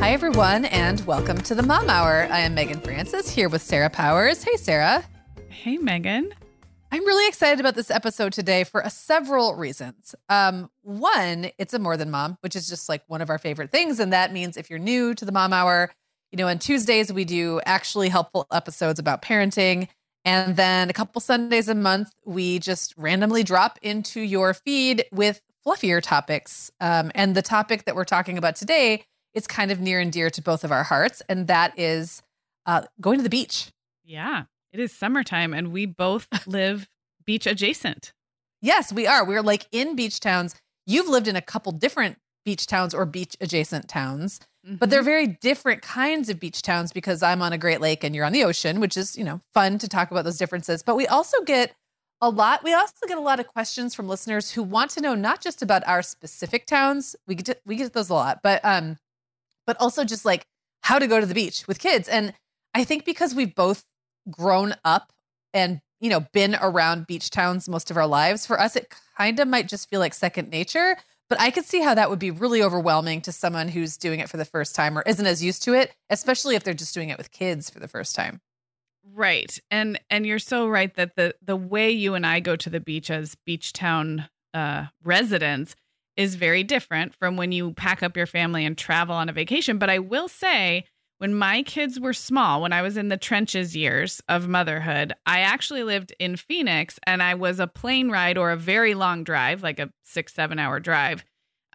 Hi, everyone, and welcome to the Mom Hour. I am Meagan Francis here with Sarah Powers. Hey, Sarah. Hey, Meagan. I'm really excited about this episode today for several reasons. Um, one, it's a more than mom, which is just like one of our favorite things. And that means if you're new to the mom hour, you know, on Tuesdays, we do actually helpful episodes about parenting. And then a couple Sundays a month, we just randomly drop into your feed with fluffier topics. Um, and the topic that we're talking about today is kind of near and dear to both of our hearts, and that is uh, going to the beach. Yeah. It is summertime and we both live beach adjacent. Yes, we are. We're like in beach towns. You've lived in a couple different beach towns or beach adjacent towns, mm-hmm. but they're mm-hmm. very different kinds of beach towns because I'm on a Great Lake and you're on the ocean, which is, you know, fun to talk about those differences. But we also get a lot we also get a lot of questions from listeners who want to know not just about our specific towns. We get to, we get those a lot, but um but also just like how to go to the beach with kids. And I think because we've both grown up and you know been around beach towns most of our lives for us it kind of might just feel like second nature but i could see how that would be really overwhelming to someone who's doing it for the first time or isn't as used to it especially if they're just doing it with kids for the first time right and and you're so right that the the way you and i go to the beach as beach town uh residents is very different from when you pack up your family and travel on a vacation but i will say when my kids were small, when I was in the trenches years of motherhood, I actually lived in Phoenix and I was a plane ride or a very long drive, like a six, seven hour drive,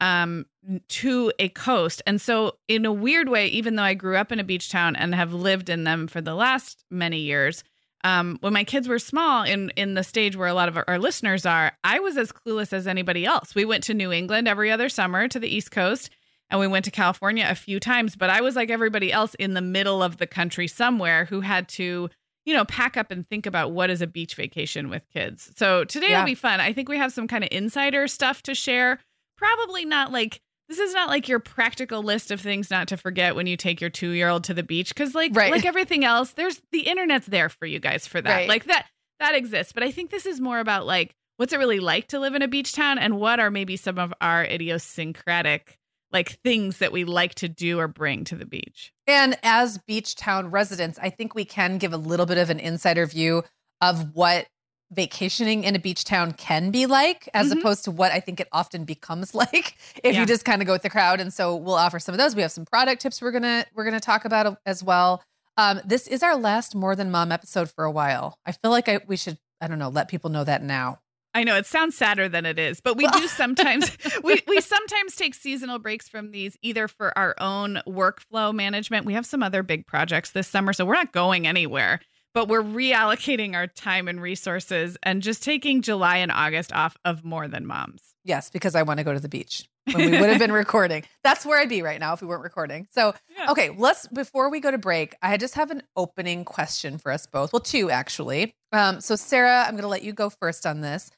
um, to a coast. And so, in a weird way, even though I grew up in a beach town and have lived in them for the last many years, um, when my kids were small, in in the stage where a lot of our, our listeners are, I was as clueless as anybody else. We went to New England every other summer to the East Coast and we went to California a few times, but I was like everybody else in the middle of the country somewhere who had to, you know, pack up and think about what is a beach vacation with kids. So today yeah. will be fun. I think we have some kind of insider stuff to share. Probably not like this is not like your practical list of things not to forget when you take your 2-year-old to the beach cuz like right. like everything else, there's the internet's there for you guys for that. Right. Like that that exists, but I think this is more about like what's it really like to live in a beach town and what are maybe some of our idiosyncratic like things that we like to do or bring to the beach. And as beach town residents, I think we can give a little bit of an insider view of what vacationing in a beach town can be like as mm-hmm. opposed to what I think it often becomes like if yeah. you just kind of go with the crowd and so we'll offer some of those we have some product tips we're going to we're going to talk about as well um, this is our last more than mom episode for a while I feel like I, we should I don't know let people know that now I know it sounds sadder than it is, but we do sometimes we we sometimes take seasonal breaks from these either for our own workflow management. We have some other big projects this summer, so we're not going anywhere, but we're reallocating our time and resources and just taking July and August off of more than moms. Yes, because I want to go to the beach. when we would have been recording. That's where I'd be right now if we weren't recording. So, Yeah. okay, let's before we go to break, I just have an opening question for us both. Well, two actually. Um, so Sarah, I'm going to let you go first on this.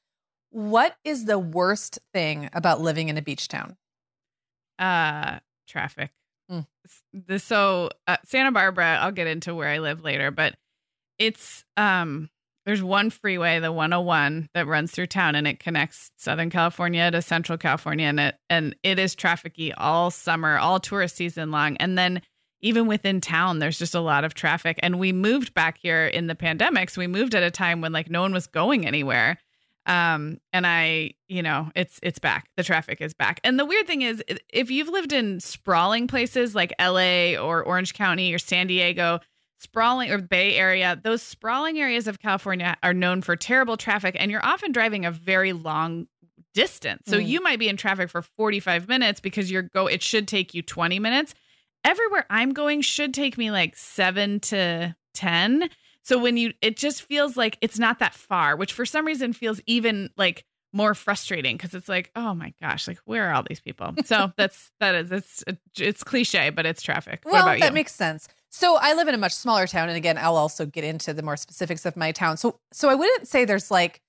What is the worst thing about living in a beach town? Uh, traffic. Mm. So uh, Santa Barbara. I'll get into where I live later, but it's um. There's one freeway, the 101, that runs through town, and it connects Southern California to Central California, and it and it is trafficy all summer, all tourist season long, and then even within town, there's just a lot of traffic. And we moved back here in the pandemic, so we moved at a time when like no one was going anywhere um and i you know it's it's back the traffic is back and the weird thing is if you've lived in sprawling places like la or orange county or san diego sprawling or bay area those sprawling areas of california are known for terrible traffic and you're often driving a very long distance so Mm. you might be in traffic for 45 minutes because you're go it should take you 20 minutes everywhere i'm going should take me like 7 to 10 so when you, it just feels like it's not that far, which for some reason feels even like more frustrating because it's like, oh my gosh, like where are all these people? So that's that is it's it's cliche, but it's traffic. what Well, that you? makes sense. So I live in a much smaller town, and again, I'll also get into the more specifics of my town. So, so I wouldn't say there's like,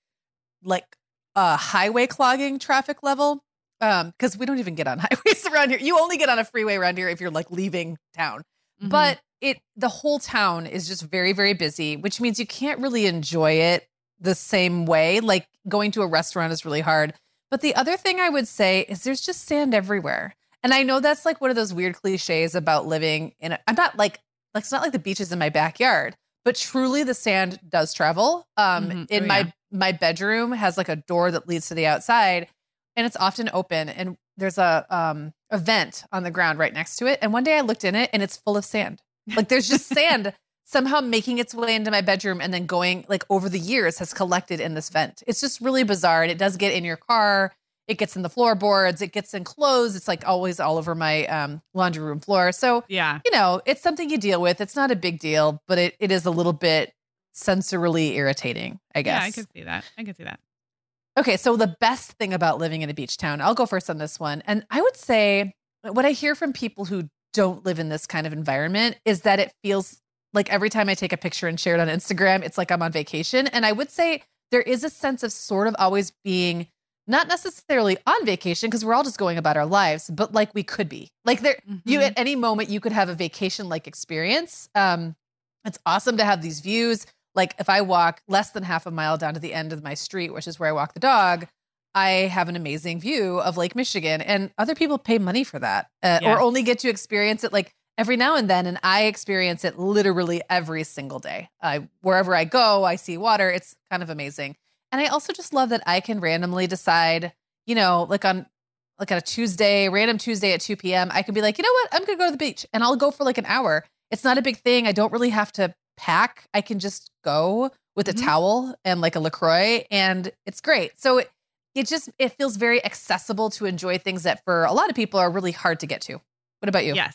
like a highway clogging traffic level, um, because we don't even get on highways around here. You only get on a freeway around here if you're like leaving town. Mhm. But it, the whole town is just very, very busy, which means you can't really enjoy it the same way. Like going to a restaurant is really hard. But the other thing I would say is there's just sand everywhere. And I know that's like one of those weird cliches about living in a, I'm not like like it's not like the beaches in my backyard, but truly the sand does travel. Um Mhm. in Oh, my yeah. my bedroom has like a door that leads to the outside and it's often open and there's a um a vent on the ground right next to it and one day I looked in it and it's full of sand. Like there's just sand somehow making its way into my bedroom and then going like over the years has collected in this vent. It's just really bizarre and it does get in your car. It gets in the floorboards, it gets in clothes. It's like always all over my um, laundry room floor. So, yeah, you know, it's something you deal with. It's not a big deal, but it, it is a little bit sensorily irritating, I guess. yeah, I could see that. I could see that. Okay, so the best thing about living in a beach town, I'll go first on this one. And I would say what I hear from people who don't live in this kind of environment is that it feels like every time I take a picture and share it on Instagram, it's like I'm on vacation. And I would say there is a sense of sort of always being not necessarily on vacation because we're all just going about our lives, but like we could be. Like there you Mhm. at any moment you could have a vacation like experience. Um it's awesome to have these views. Like if I walk less than half a mile down to the end of my street, which is where I walk the dog, I have an amazing view of Lake Michigan, and other people pay money for that, uh, or only get to experience it like every now and then. And I experience it literally every single day. I wherever I go, I see water. It's kind of amazing, and I also just love that I can randomly decide, you know, like on like on a Tuesday, random Tuesday at 2 p.m., I can be like, you know what? I'm going to go to the beach and I'll go for like an hour. It's not a big thing. I don't really have to pack. I can just go with a Mhm. towel and like a LaCroix and it's great. So it, it just, it feels very accessible to enjoy things that for a lot of people are really hard to get to. What about you? Yes.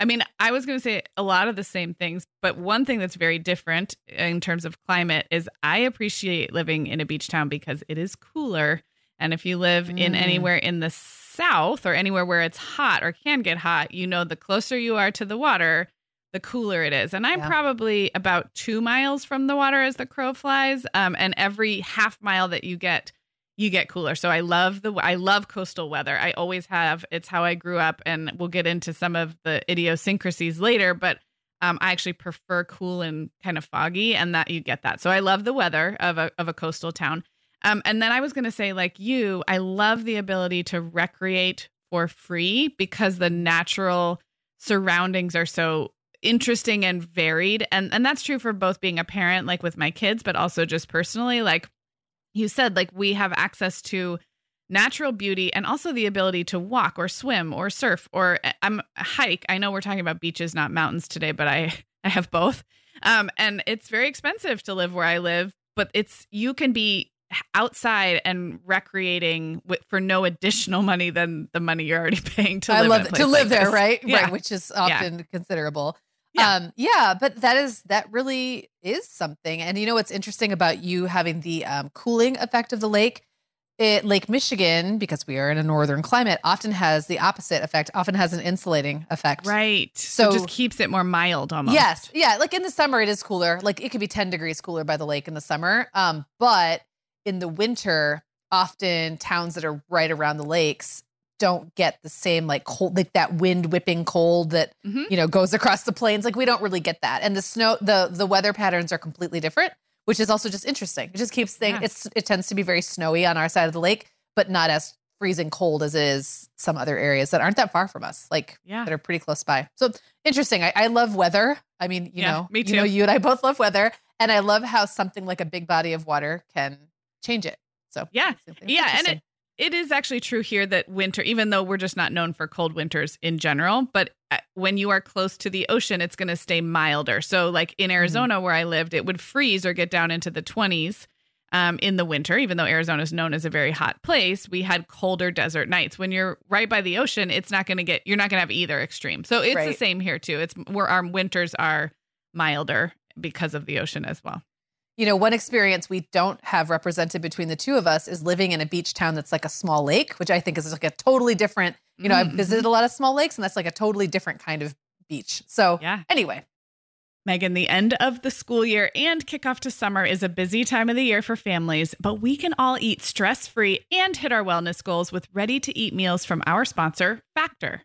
I mean, I was going to say a lot of the same things, but one thing that's very different in terms of climate is I appreciate living in a beach town because it is cooler. And if you live in Mm. anywhere in the south or anywhere where it's hot or can get hot, you know, the closer you are to the water, the cooler it is. And I'm Yeah. probably about two miles from the water as the crow flies. Um, and every half mile that you get, you get cooler. So I love the I love coastal weather. I always have. It's how I grew up, and we'll get into some of the idiosyncrasies later. But um, I actually prefer cool and kind of foggy, and that you get that. So I love the weather of a of a coastal town. Um, and then I was going to say, like you, I love the ability to recreate for free because the natural surroundings are so interesting and varied and and that's true for both being a parent like with my kids but also just personally like you said like we have access to natural beauty and also the ability to walk or swim or surf or I'm hike. I know we're talking about beaches not mountains today, but I I have both. Um and it's very expensive to live where I live, but it's you can be outside and recreating with, for no additional money than the money you're already paying to I live love in a place to live like there, this. right? Yeah. Right, which is often considerable. Yeah. Um, yeah, but that is that really is something. And you know what's interesting about you having the um, cooling effect of the lake it, Lake Michigan, because we are in a northern climate, often has the opposite effect, often has an insulating effect. Right. So, so it just keeps it more mild almost. Yes. Yeah. Like in the summer, it is cooler. Like it could be 10 degrees cooler by the lake in the summer. Um, but in the winter, often towns that are right around the lakes don't get the same like cold like that wind whipping cold that mm-hmm. you know goes across the plains. Like we don't really get that. And the snow the the weather patterns are completely different which is also just interesting. It just keeps things yeah. it's it tends to be very snowy on our side of the lake but not as freezing cold as it is some other areas that aren't that far from us like yeah. that are pretty close by. So interesting. I, I love weather. I mean you yeah, know me too. you know you and i both love weather and i love how something like a big body of water can change it. So yeah. yeah and it it is actually true here that winter, even though we're just not known for cold winters in general, but uh, when you are close to the ocean, it's going to stay milder. So, like in mm-hmm. Arizona, mm-hmm. where I lived, it would freeze or get down into the 20s um, in the winter, even though Arizona is known as a very hot place. We had colder desert nights. When you're right by the ocean, it's not going to get, you're not going to have either extreme. So, it's right. the same here too. It's where our winters are milder because of the ocean as well you know, one experience we don't have represented between the two of us is living in a beach town that's like a small lake, which I think is like a totally different, you know, mm-hmm. I've visited a lot of small lakes and that's like a totally different kind of beach. So, yeah. anyway. Meagan, the end of the school year and kickoff to summer is a busy time of the year for families, but we can all eat stress free and hit our wellness goals with ready to eat meals from our sponsor, Factor.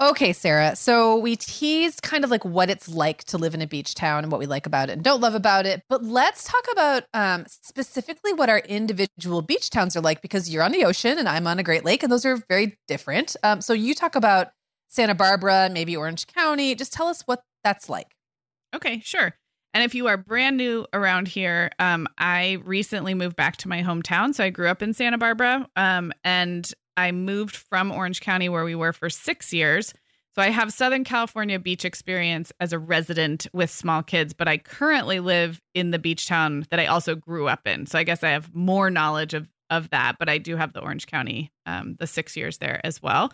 Okay, Sarah. So we teased kind of like what it's like to live in a beach town and what we like about it and don't love about it. But let's talk about um, specifically what our individual beach towns are like because you're on the ocean and I'm on a Great Lake, and those are very different. Um, so you talk about Santa Barbara, maybe Orange County. Just tell us what that's like. Okay, sure. And if you are brand new around here, um, I recently moved back to my hometown. So I grew up in Santa Barbara, um, and I moved from Orange County, where we were for six years. So I have Southern California beach experience as a resident with small kids, but I currently live in the beach town that I also grew up in. So I guess I have more knowledge of of that, but I do have the Orange County, um, the six years there as well.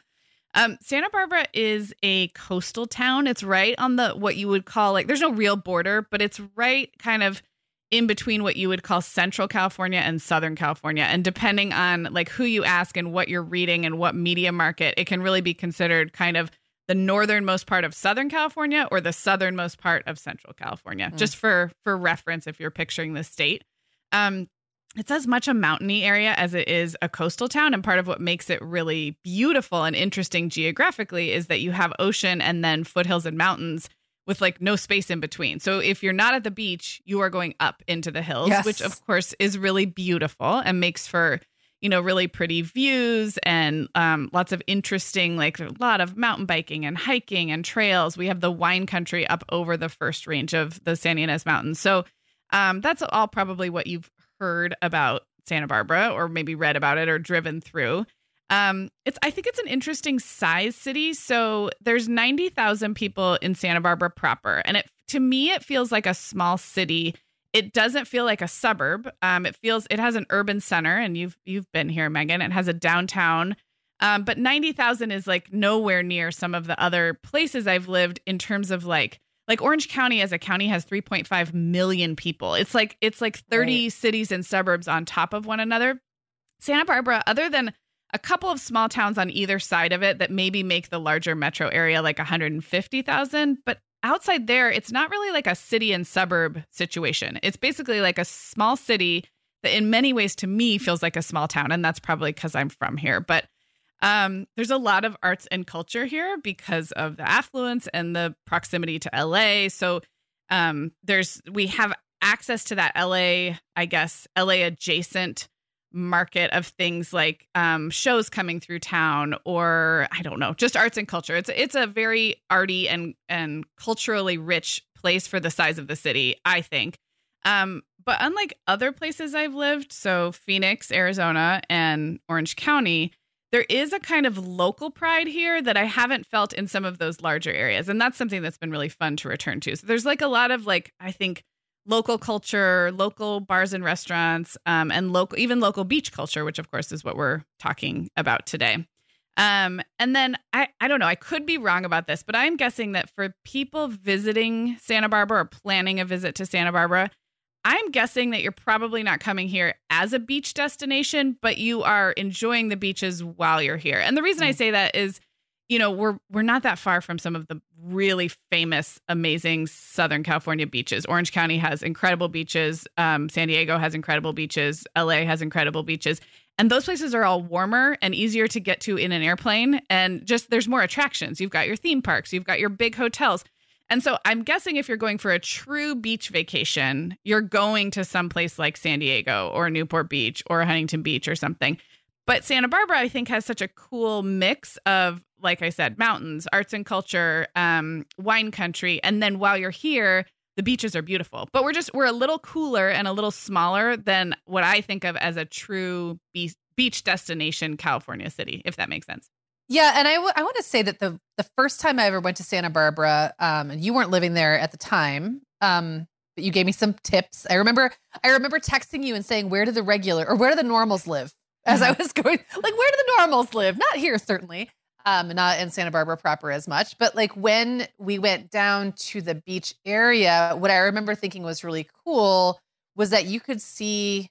Um, Santa Barbara is a coastal town. It's right on the what you would call like there's no real border, but it's right kind of in between what you would call Central California and Southern California. And depending on like who you ask and what you're reading and what media market, it can really be considered kind of the northernmost part of Southern California or the southernmost part of Central California, mm. just for for reference if you're picturing the state. Um, it's as much a mountainy area as it is a coastal town. And part of what makes it really beautiful and interesting geographically is that you have ocean and then foothills and mountains with like no space in between. So if you're not at the beach, you are going up into the hills, yes. which of course is really beautiful and makes for you know really pretty views and um, lots of interesting like a lot of mountain biking and hiking and trails. We have the wine country up over the first range of the Santa Ynez Mountains. So um, that's all probably what you've heard about Santa Barbara or maybe read about it or driven through. Um, it's I think it's an interesting size city. So there's 90,000 people in Santa Barbara proper, and it to me it feels like a small city. It doesn't feel like a suburb. Um, it feels it has an urban center, and you've you've been here, Meagan. It has a downtown. Um, but 90,000 is like nowhere near some of the other places I've lived in terms of like like Orange County as a county has 3.5 million people. It's like it's like 30 right. cities and suburbs on top of one another. Santa Barbara, other than a couple of small towns on either side of it that maybe make the larger metro area like 150,000, but outside there, it's not really like a city and suburb situation. It's basically like a small city that in many ways to me feels like a small town and that's probably cuz I'm from here, but um, there's a lot of arts and culture here because of the affluence and the proximity to LA. So um, there's we have access to that LA, I guess, LA adjacent market of things like um, shows coming through town or I don't know, just arts and culture. It's it's a very arty and and culturally rich place for the size of the city, I think. Um, but unlike other places I've lived, so Phoenix, Arizona, and Orange County, there is a kind of local pride here that I haven't felt in some of those larger areas. And that's something that's been really fun to return to. So there's like a lot of like, I think, local culture, local bars and restaurants, um, and local, even local beach culture, which of course is what we're talking about today. Um, and then I, I don't know, I could be wrong about this, but I'm guessing that for people visiting Santa Barbara or planning a visit to Santa Barbara, I'm guessing that you're probably not coming here as a beach destination, but you are enjoying the beaches while you're here. And the reason mm. I say that is, you know, we're we're not that far from some of the really famous, amazing Southern California beaches. Orange County has incredible beaches. Um, San Diego has incredible beaches. LA has incredible beaches. And those places are all warmer and easier to get to in an airplane. And just there's more attractions. You've got your theme parks, you've got your big hotels. And so I'm guessing if you're going for a true beach vacation, you're going to some place like San Diego or Newport Beach or Huntington Beach or something. But Santa Barbara, I think, has such a cool mix of, like I said, mountains, arts and culture, um, wine country. And then while you're here, the beaches are beautiful. But we're just, we're a little cooler and a little smaller than what I think of as a true beach destination California city, if that makes sense. Yeah, and I, w- I want to say that the the first time I ever went to Santa Barbara, um, and you weren't living there at the time, um, but you gave me some tips. I remember I remember texting you and saying, "Where do the regular or where do the normals live?" As I was going, like, where do the normals live? Not here, certainly. Um, not in Santa Barbara proper as much, but like when we went down to the beach area, what I remember thinking was really cool was that you could see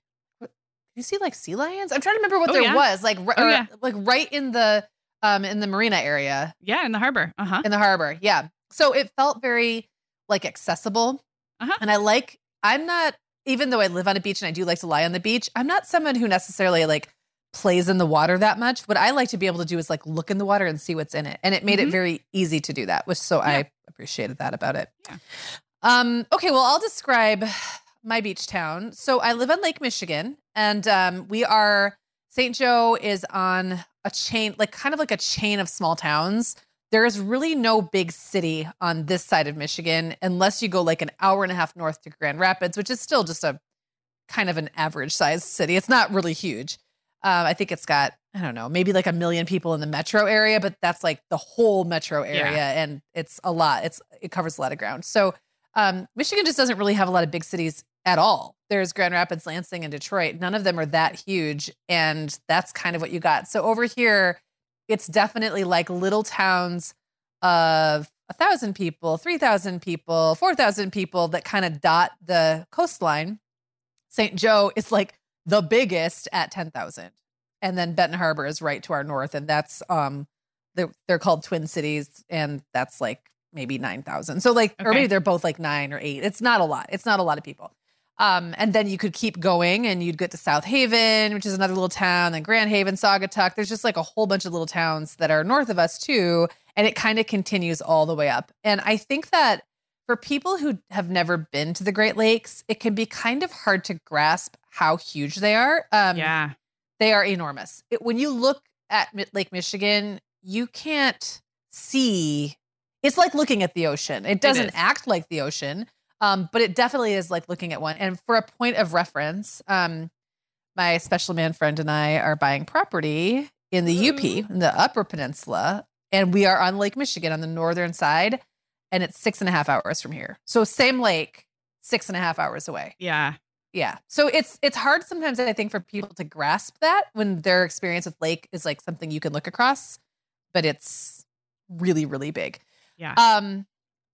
you see like sea lions? I'm trying to remember what oh, there yeah. was like, oh, yeah. like right in the um in the marina area. Yeah, in the harbor. Uh-huh. In the harbor. Yeah. So it felt very like accessible. Uh-huh. And I like I'm not even though I live on a beach and I do like to lie on the beach, I'm not someone who necessarily like plays in the water that much. What I like to be able to do is like look in the water and see what's in it. And it made mm-hmm. it very easy to do that, which so yeah. I appreciated that about it. Yeah. Um okay, well I'll describe my beach town. So I live on Lake Michigan and um we are St. Joe is on a chain, like kind of like a chain of small towns. There is really no big city on this side of Michigan unless you go like an hour and a half north to Grand Rapids, which is still just a kind of an average sized city. It's not really huge. Um, I think it's got, I don't know, maybe like a million people in the metro area, but that's like the whole metro area yeah. and it's a lot. It's it covers a lot of ground. So um, Michigan just doesn't really have a lot of big cities at all. There's Grand Rapids, Lansing, and Detroit. None of them are that huge. And that's kind of what you got. So over here, it's definitely like little towns of a thousand people, 3,000 people, 4,000 people that kind of dot the coastline. St. Joe is like the biggest at 10,000. And then Benton Harbor is right to our north. And that's, um, they're, they're called Twin Cities. And that's like maybe 9,000. So like, or maybe they're both like nine or eight. It's not a lot. It's not a lot of people. Um, and then you could keep going and you'd get to South Haven, which is another little town, then Grand Haven, Saugatuck. There's just like a whole bunch of little towns that are north of us too. And it kind of continues all the way up. And I think that for people who have never been to the Great Lakes, it can be kind of hard to grasp how huge they are. Um, yeah. they are enormous. It, when you look at Lake Michigan, you can't see. It's like looking at the ocean. It doesn't is. act like the ocean, um, but it definitely is like looking at one. And for a point of reference, um, my special man friend and I are buying property in the UP, in the Upper Peninsula, and we are on Lake Michigan on the northern side, and it's six and a half hours from here. So same lake, six and a half hours away. Yeah. Yeah. So it's it's hard sometimes I think for people to grasp that when their experience with lake is like something you can look across, but it's really really big. Yeah. Um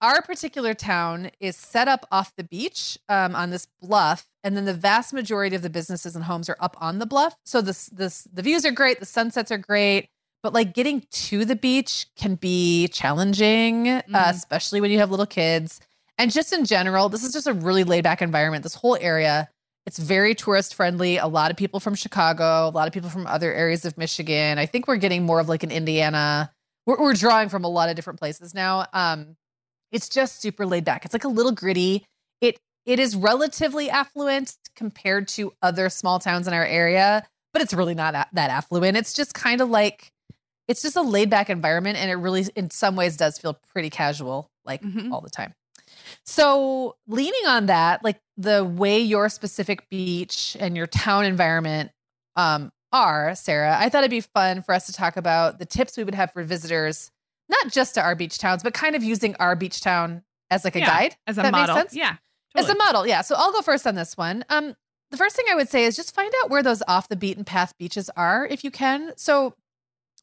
our particular town is set up off the beach um, on this bluff, and then the vast majority of the businesses and homes are up on the bluff. So this this the views are great, the sunsets are great, but like getting to the beach can be challenging, uh, Mhm. especially when you have little kids. And just in general, this is just a really laid back environment. This whole area, it's very tourist friendly. A lot of people from Chicago, a lot of people from other areas of Michigan. I think we're getting more of like an Indiana. We're, we're drawing from a lot of different places now. Um, it's just super laid back. It's like a little gritty. It it is relatively affluent compared to other small towns in our area, but it's really not a- that affluent. It's just kind of like it's just a laid back environment, and it really, in some ways, does feel pretty casual, like Mhm. all the time. So, leaning on that, like the way your specific beach and your town environment um, are, Sarah, I thought it'd be fun for us to talk about the tips we would have for visitors, not just to our beach towns, but kind of using our beach town as like a Yeah, guide. As a That makes model. sense? Yeah. As a model, yeah. So I'll go first on this one. Um, the first thing I would say is just find out where those off the beaten path beaches are if you can. So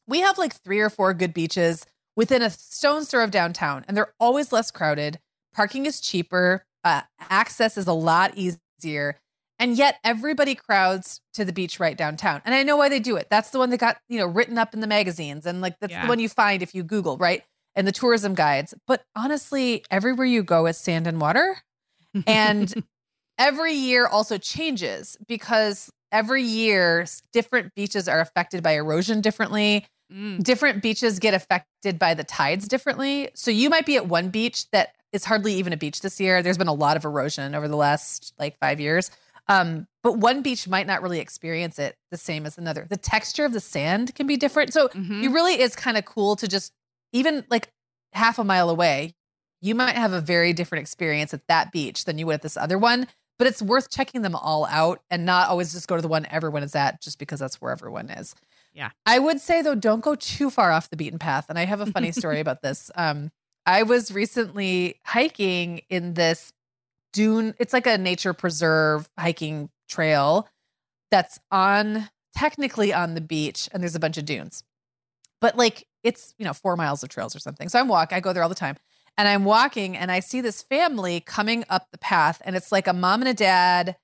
we have like three or four good beaches within a stone's throw of downtown, and they're always less crowded. Parking is cheaper, uh, access is a lot easier, and yet everybody crowds to the beach right downtown. And I know why they do it. That's the one that got you know written up in the magazines, and like that's Yeah. the one you find if you Google right and the tourism guides. But honestly, everywhere you go is sand and water. And every year also changes because every year different beaches are affected by erosion differently. Mm. Different beaches get affected by the tides differently. So you might be at one beach that is hardly even a beach this year. There's been a lot of erosion over the last like five years. Um, but one beach might not really experience it the same as another. The texture of the sand can be different. So Mhm. it really is kind of cool to just even like half a mile away you might have a very different experience at that beach than you would at this other one but it's worth checking them all out and not always just go to the one everyone is at just because that's where everyone is Yeah. i would say though don't go too far off the beaten path and i have a funny story about this um i was recently hiking in this dune it's like a nature preserve hiking trail that's on technically on the beach and there's a bunch of dunes but like it's you know four miles of trails or something so i'm walk i go there all the time and i'm walking and i see this family coming up the path and it's like a mom and a dad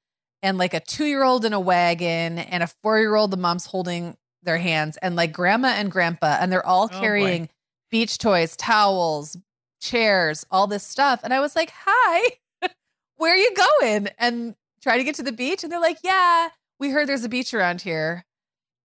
and like a two-year-old in a wagon and a four-year-old the mom's holding their hands and like grandma and grandpa and they're all Oh, boy. carrying beach toys towels chairs all this stuff. And i was like hi where are you going? And try to get to the beach and they're like yeah we heard there's a beach around here.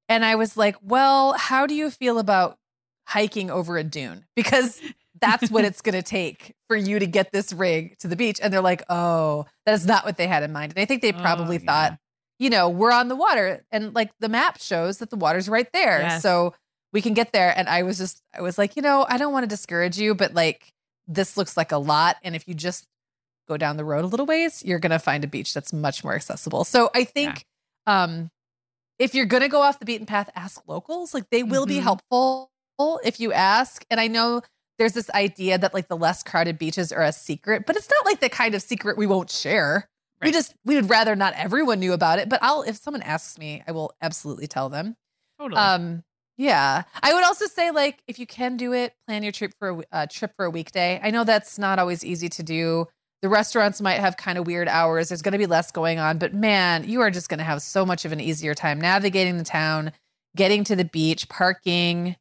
And i was like well how do you feel about hiking over a dune? Because that's what it's going to take for you to get this rig to the beach. And they're like oh that is not what they had in mind. And i think they oh, probably Oh, thought you know we're on the water and like the map shows that the water's right there. Yes. so we can get there. And i was just i was like you know i don't want to discourage you but like this looks like a lot. And if you just go down the road a little ways you're going to find a beach that's much more accessible. So i think um if you're going to go off the beaten path ask locals. Like they will be Mhm. helpful if you ask. And i know there's this idea that like the less crowded beaches are a secret but it's not like the kind of secret we won't share. We just we would rather not everyone knew about it. But i'll if someone asks me i will absolutely tell them. Totally. um Yeah. I would also say like if you can do it, plan your trip for a uh, trip for a weekday. I know that's not always easy to do. The restaurants might have kind of weird hours. There's going to be less going on, but man, you are just going to have so much of an easier time navigating the town, getting to the beach, parking.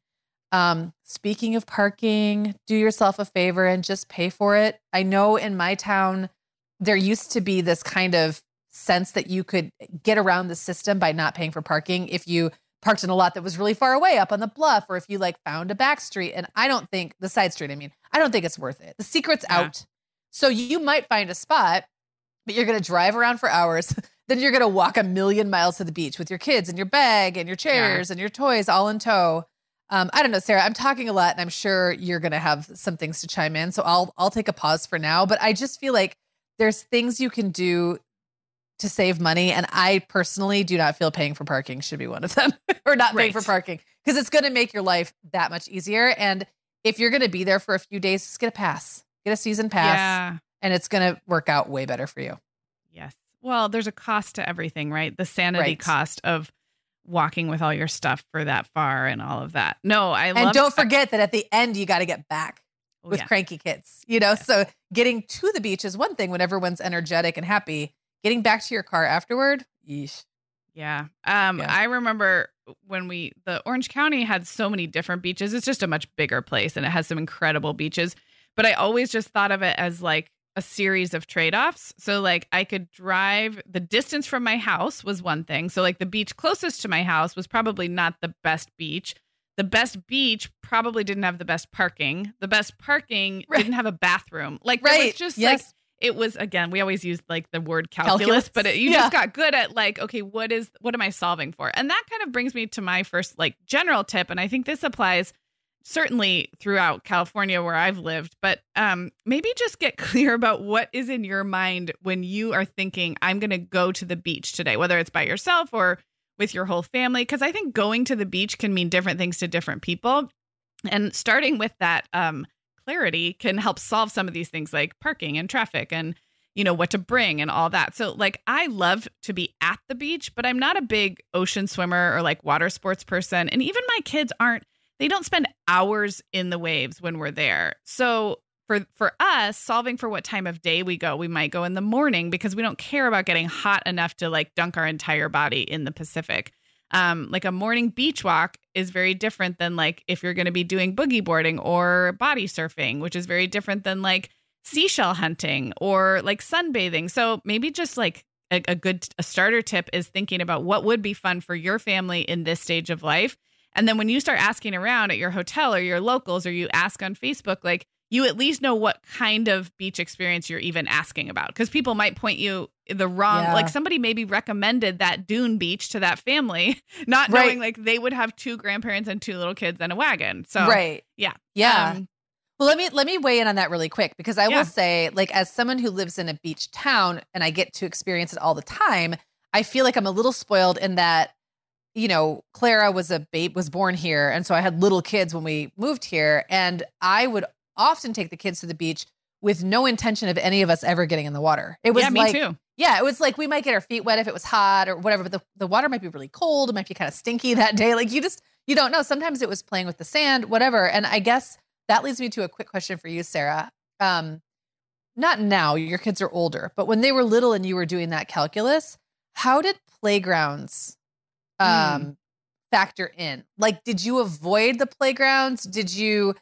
Um, speaking of parking, do yourself a favor and just pay for it. I know in my town there used to be this kind of sense that you could get around the system by not paying for parking if you parked in a lot that was really far away up on the bluff or if you like found a back street and i don't think the side street i mean i don't think it's worth it the secret's yeah. out so you might find a spot but you're going to drive around for hours then you're going to walk a million miles to the beach with your kids and your bag and your chairs yeah. and your toys all in tow um, I don't know, Sarah. I'm talking a lot, and I'm sure you're going to have some things to chime in. So I'll I'll take a pause for now. But I just feel like there's things you can do to save money. And I personally do not feel paying for parking should be one of them or not right. paying for parking because it's going to make your life that much easier. And if you're going to be there for a few days, just get a pass, get a season pass, yeah. and it's going to work out way better for you. Yes. Well, there's a cost to everything, right? The sanity right. cost of walking with all your stuff for that far and all of that. No, I love and don't forget that at the end you got to get back oh, with yeah. cranky kids. You know, yeah. so getting to the beach is one thing when everyone's energetic and happy getting back to your car afterward, yeesh. Yeah. Um, yeah. I remember when we the Orange County had so many different beaches. It's just a much bigger place and it has some incredible beaches. But I always just thought of it as like a series of trade-offs. So like I could drive the distance from my house was one thing. So like the beach closest to my house was probably not the best beach. The best beach probably didn't have the best parking. The best parking right. didn't have a bathroom. Like right. was just yes. like it was again we always use like the word calculus, calculus. but it, you yeah. just got good at like okay what is what am i solving for and that kind of brings me to my first like general tip and i think this applies certainly throughout california where i've lived but um maybe just get clear about what is in your mind when you are thinking i'm going to go to the beach today whether it's by yourself or with your whole family because i think going to the beach can mean different things to different people and starting with that um clarity can help solve some of these things like parking and traffic and you know what to bring and all that. So like I love to be at the beach, but I'm not a big ocean swimmer or like water sports person and even my kids aren't they don't spend hours in the waves when we're there. So for for us solving for what time of day we go, we might go in the morning because we don't care about getting hot enough to like dunk our entire body in the Pacific um, like a morning beach walk is very different than like if you're going to be doing boogie boarding or body surfing, which is very different than like seashell hunting or like sunbathing. So maybe just like a, a good a starter tip is thinking about what would be fun for your family in this stage of life. And then when you start asking around at your hotel or your locals or you ask on Facebook, like you at least know what kind of beach experience you're even asking about because people might point you the wrong yeah. like somebody maybe recommended that dune beach to that family not right. knowing like they would have two grandparents and two little kids and a wagon so right yeah yeah um, well let me let me weigh in on that really quick because i yeah. will say like as someone who lives in a beach town and i get to experience it all the time i feel like i'm a little spoiled in that you know, Clara was a babe, was born here. And so I had little kids when we moved here. And I would often take the kids to the beach with no intention of any of us ever getting in the water. It was yeah, like, too. Yeah, it was like we might get our feet wet if it was hot or whatever, but the, the water might be really cold. It might be kind of stinky that day. Like you just, you don't know. Sometimes it was playing with the sand, whatever. And I guess that leads me to a quick question for you, Sarah. Um, not now, your kids are older, but when they were little and you were doing that calculus, how did playgrounds um, mm. factor in? Like, did you avoid the playgrounds? Did you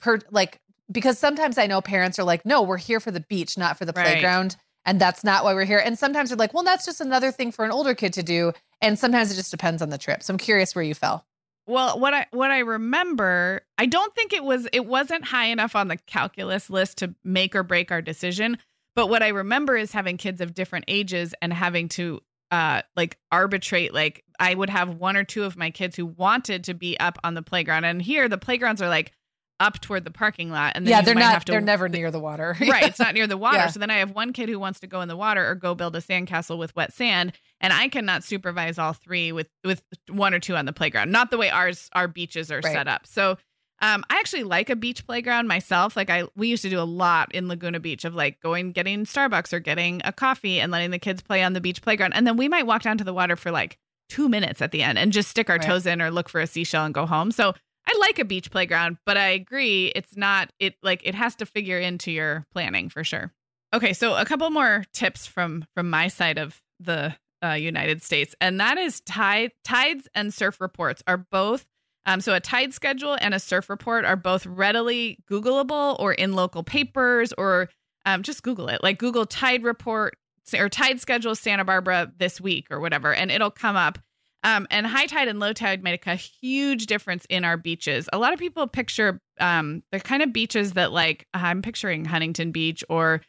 per like because sometimes I know parents are like, no, we're here for the beach, not for the right. playground. And that's not why we're here. And sometimes they're like, well, that's just another thing for an older kid to do. And sometimes it just depends on the trip. So I'm curious where you fell. Well, what I what I remember, I don't think it was it wasn't high enough on the calculus list to make or break our decision. But what I remember is having kids of different ages and having to uh like arbitrate like I would have one or two of my kids who wanted to be up on the playground and here the playgrounds are like up toward the parking lot and then yeah they're not to, they're never near the water right it's not near the water yeah. so then i have one kid who wants to go in the water or go build a sandcastle with wet sand and i cannot supervise all three with with one or two on the playground not the way ours our beaches are right. set up so um, I actually like a beach playground myself. Like I, we used to do a lot in Laguna Beach of like going, getting Starbucks or getting a coffee and letting the kids play on the beach playground. And then we might walk down to the water for like two minutes at the end and just stick our Right. toes in or look for a seashell and go home. So I like a beach playground, but I agree it's not it like it has to figure into your planning for sure. Okay, so a couple more tips from from my side of the uh, United States, and that is tide tides and surf reports are both. Um, so a tide schedule and a surf report are both readily Googleable or in local papers or um, just Google it. Like Google tide report or tide schedule Santa Barbara this week or whatever, and it'll come up. Um, and high tide and low tide make a huge difference in our beaches. A lot of people picture um, the kind of beaches that, like, I'm picturing Huntington Beach or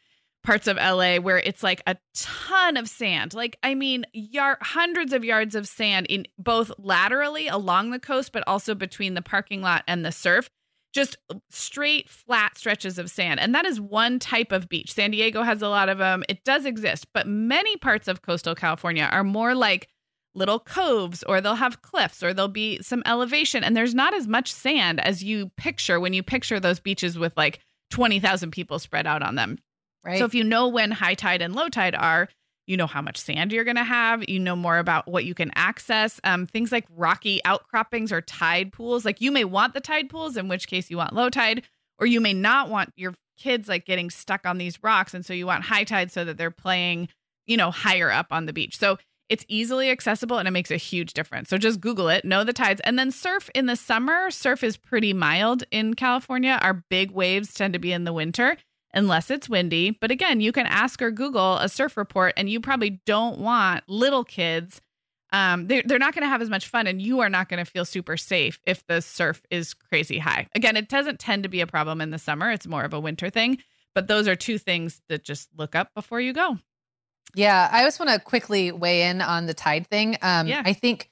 parts of LA where it's like a ton of sand. Like, I mean, yard, hundreds of yards of sand in both laterally along the coast, but also between the parking lot and the surf. Just straight, flat stretches of sand. And that is one type of beach. San Diego has a lot of them. It does exist, but many parts of coastal California are more like little coves or they'll have cliffs or there'll be some elevation and there's not as much sand as you picture when you picture those beaches with like 20,000 people spread out on them. Right. So if you know when high tide and low tide are, you know how much sand you're going to have. You know more about what you can access. Um, things like rocky outcroppings or tide pools. Like you may want the tide pools, in which case you want low tide, or you may not want your kids like getting stuck on these rocks, and so you want high tide so that they're playing, you know, higher up on the beach. So it's easily accessible and it makes a huge difference. So just Google it, know the tides, and then surf in the summer. Surf is pretty mild in California. Our big waves tend to be in the winter unless it's windy. But again, you can ask or Google a surf report, and you probably don't want little kids. Um, they're, they're not going to have as much fun, and you are not going to feel super safe if the surf is crazy high. Again, it doesn't tend to be a problem in the summer, it's more of a winter thing. But those are two things that just look up before you go. Yeah, I just want to quickly weigh in on the tide thing. Um, Yeah. I think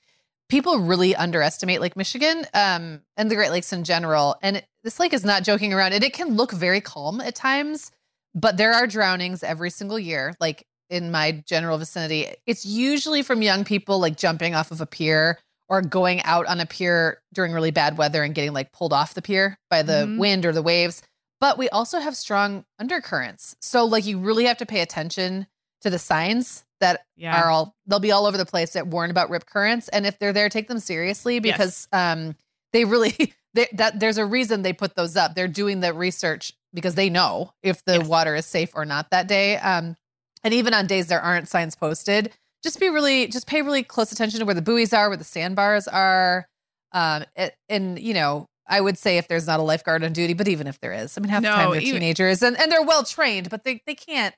people really underestimate Lake Michigan um, and the Great Lakes in general. And it- this lake is not joking around, and it can look very calm at times, but there are drownings every single year. Like in my general vicinity, it's usually from young people like jumping off of a pier or going out on a pier during really bad weather and getting like pulled off the pier by the Mhm. wind or the waves. But we also have strong undercurrents. So like you really have to pay attention to the signs that Yeah. are all they'll be all over the place that warn about rip currents. And if they're there take them seriously because um they really they, that there's a reason they put those up. They're doing the research because they know if the Yes. water is safe or not that day. Um and even on days there aren't signs posted just be really just pay really close attention to where the buoys are where the sandbars are. Um it, and you know I would say if there's not a lifeguard on duty, but even if there is, I mean, half the time they're even- teenagers and, and they're well trained, but they, they can't,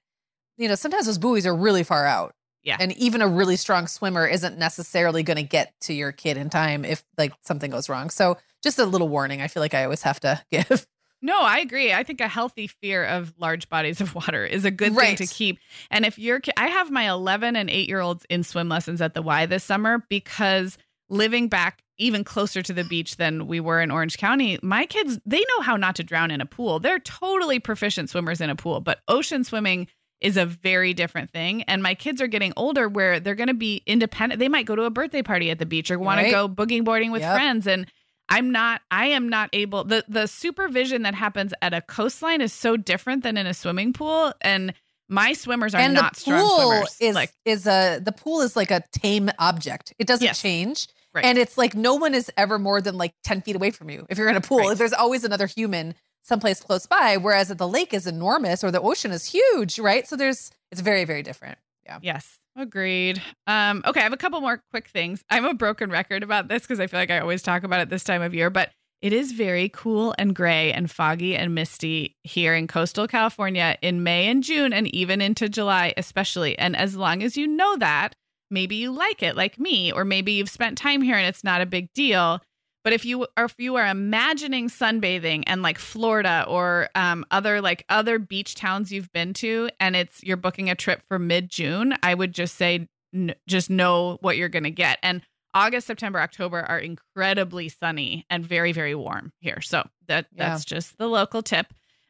you know, sometimes those buoys are really far out. Yeah. And even a really strong swimmer isn't necessarily going to get to your kid in time if like something goes wrong. So just a little warning. I feel like I always have to give. No, I agree. I think a healthy fear of large bodies of water is a good Right. thing to keep. And if you're, I have my 11 and 8 year olds in swim lessons at the Y this summer because living back even closer to the beach than we were in Orange County, my kids, they know how not to drown in a pool. They're totally proficient swimmers in a pool, but ocean swimming is a very different thing. And my kids are getting older where they're going to be independent. They might go to a birthday party at the beach or want Right. to go boogie boarding with Yep. friends. And I'm not I am not able the the supervision that happens at a coastline is so different than in a swimming pool and my swimmers are and not the strong pool swimmers. is like is a the pool is like a tame object. It doesn't Yes. change. Right. And it's like no one is ever more than like 10 feet away from you. If you're in a pool, Right. there's always another human someplace close by. Whereas the lake is enormous or the ocean is huge, right? So there's it's very, very different. Yeah. Yes, agreed. Um, okay, I have a couple more quick things. I'm a broken record about this because I feel like I always talk about it this time of year, but it is very cool and gray and foggy and misty here in coastal California in May and June and even into July, especially. And as long as you know that, maybe you like it like me, or maybe you've spent time here and it's not a big deal. But if you are if you are imagining sunbathing and like Florida or um, other like other beach towns you've been to, and it's you're booking a trip for mid June, I would just say n- just know what you're going to get. And August, September, October are incredibly sunny and very very warm here. So that Yeah. that's just the local tip.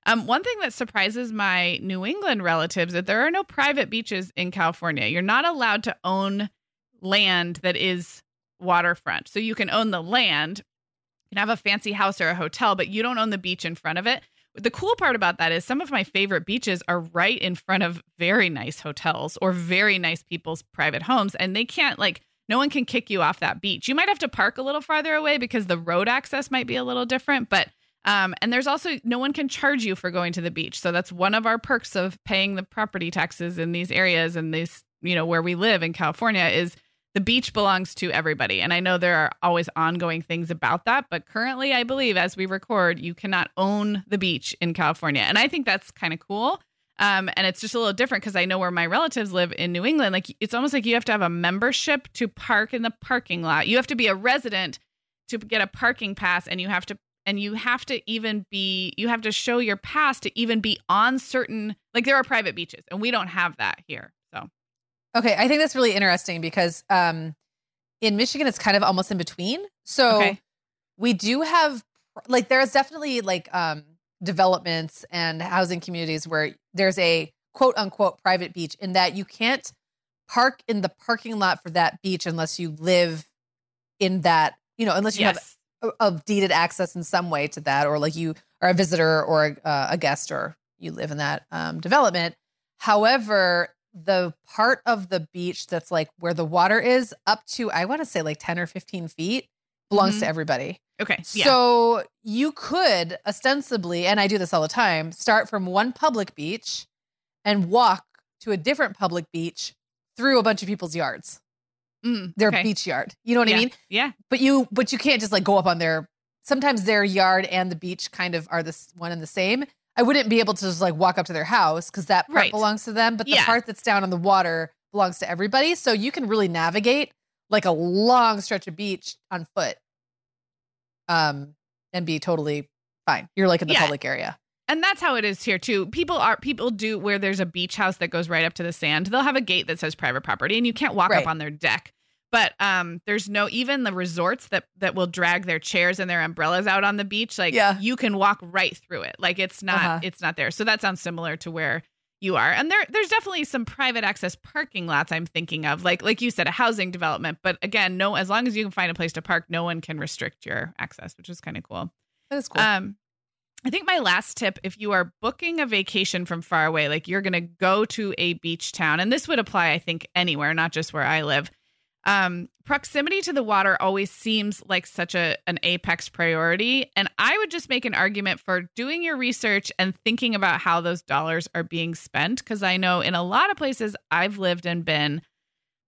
Um, one thing that surprises my New England relatives is that there are no private beaches in California. You're not allowed to own land that is waterfront. So you can own the land, you can have a fancy house or a hotel, but you don't own the beach in front of it. The cool part about that is some of my favorite beaches are right in front of very nice hotels or very nice people's private homes, and they can't like no one can kick you off that beach. You might have to park a little farther away because the road access might be a little different, but um, and there's also no one can charge you for going to the beach. So that's one of our perks of paying the property taxes in these areas and these, you know, where we live in California is the beach belongs to everybody. And I know there are always ongoing things about that, but currently I believe as we record, you cannot own the beach in California. And I think that's kind of cool. Um, and it's just a little different because I know where my relatives live in New England. Like it's almost like you have to have a membership to park in the parking lot. You have to be a resident to get a parking pass, and you have to and you have to even be you have to show your pass to even be on certain like there are private beaches, and we don't have that here. Okay, I think that's really interesting because um, in Michigan it's kind of almost in between. So okay. we do have like there's definitely like um developments and housing communities where there's a quote unquote private beach in that you can't park in the parking lot for that beach unless you live in that, you know, unless you yes. have a, a, deeded access in some way to that, or like you are a visitor or a, uh, a guest or you live in that um, development. However, the part of the beach that's like where the water is up to, I want to say like 10 or 15 feet belongs mm-hmm. to everybody. Okay. Yeah. So you could ostensibly, and I do this all the time, start from one public beach and walk to a different public beach through a bunch of people's yards. Mm, their okay. beach yard. You know what yeah. I mean? Yeah. But you but you can't just like go up on their sometimes their yard and the beach kind of are this one and the same. I wouldn't be able to just like walk up to their house because that part right. belongs to them, but the yeah. part that's down on the water belongs to everybody. So you can really navigate like a long stretch of beach on foot um, and be totally fine. You're like in the yeah. public area. And that's how it is here too. People are people do where there's a beach house that goes right up to the sand. They'll have a gate that says private property and you can't walk right. up on their deck. But um there's no even the resorts that that will drag their chairs and their umbrellas out on the beach like yeah. you can walk right through it. Like it's not uh-huh. it's not there. So that sounds similar to where you are. And there there's definitely some private access parking lots I'm thinking of. Like like you said a housing development, but again, no as long as you can find a place to park, no one can restrict your access, which is kind of cool. That is cool. Um I think my last tip if you are booking a vacation from far away, like you're going to go to a beach town and this would apply I think anywhere, not just where I live um, proximity to the water always seems like such a an apex priority and i would just make an argument for doing your research and thinking about how those dollars are being spent because i know in a lot of places i've lived and been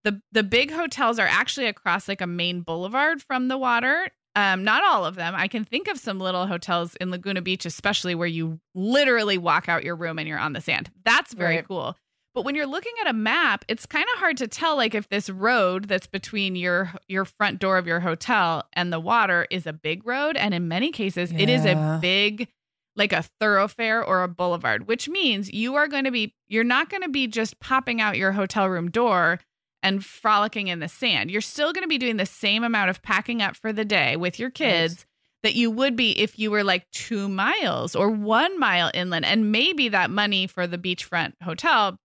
the the big hotels are actually across like a main boulevard from the water um, not all of them. I can think of some little hotels in Laguna Beach, especially where you literally walk out your room and you're on the sand. That's very right. cool. But when you're looking at a map, it's kind of hard to tell like if this road that's between your your front door of your hotel and the water is a big road and in many cases yeah. it is a big like a thoroughfare or a boulevard, which means you are going to be you're not going to be just popping out your hotel room door and frolicking in the sand. You're still going to be doing the same amount of packing up for the day with your kids. Right that you would be if you were like two miles or one mile inland. And maybe that money for the beachfront hotel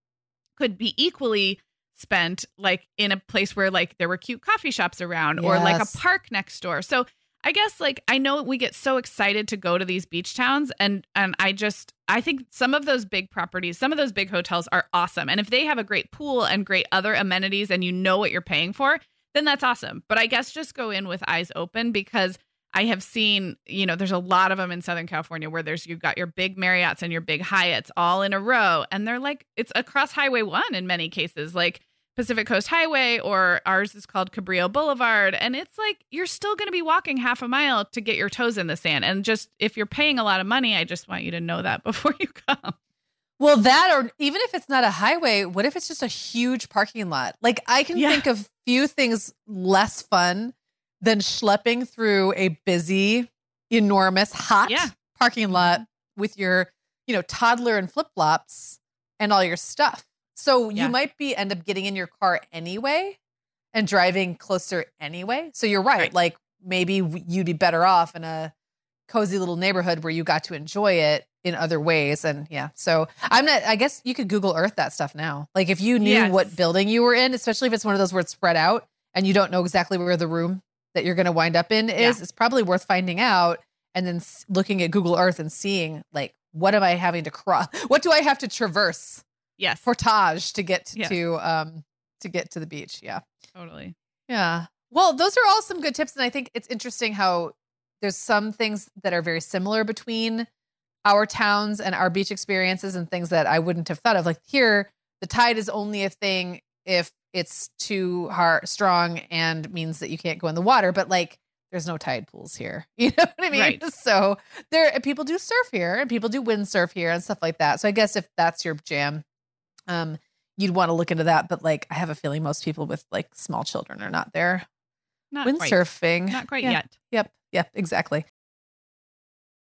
could be equally spent like in a place where like there were cute coffee shops around yes. or like a park next door. So I guess like I know we get so excited to go to these beach towns and and I just I think some of those big properties, some of those big hotels are awesome. And if they have a great pool and great other amenities and you know what you're paying for, then that's awesome. But I guess just go in with eyes open because I have seen, you know, there's a lot of them in Southern California where there's you've got your big Marriotts and your big Hyatts all in a row. And they're like, it's across Highway One in many cases, like Pacific Coast Highway, or ours is called Cabrillo Boulevard. And it's like you're still going to be walking half a mile to get your toes in the sand. And just if you're paying a lot of money, I just want you to know that before you come. Well, that or even if it's not a highway, what if it's just a huge parking lot? Like I can yeah. think of few things less fun than schlepping through a busy, enormous, hot yeah. parking lot mm-hmm. with your, you know, toddler and flip flops and all your stuff. So yeah. you might be end up getting in your car anyway and driving closer anyway. So you're right. right. Like maybe you'd be better off in a cozy little neighborhood where you got to enjoy it in other ways. And yeah, so I'm not, I guess you could Google Earth that stuff now. Like if you knew yes. what building you were in, especially if it's one of those where it's spread out and you don't know exactly where the room that you're going to wind up in is, yeah. it's probably worth finding out and then looking at Google Earth and seeing like what am I having to cross? What do I have to traverse? Yes, portage to get to, yes. to um to get to the beach. Yeah, totally. Yeah. Well, those are all some good tips. And I think it's interesting how there's some things that are very similar between our towns and our beach experiences and things that I wouldn't have thought of. Like here, the tide is only a thing if it's too hard strong and means that you can't go in the water. But like there's no tide pools here. You know what I mean? Right. So there people do surf here and people do windsurf here and stuff like that. So I guess if that's your jam, um, you'd want to look into that. But like I have a feeling most people with like small children are not there Not quite. windsurfing. Not quite Yeah. yet. Yep. Yep. Exactly.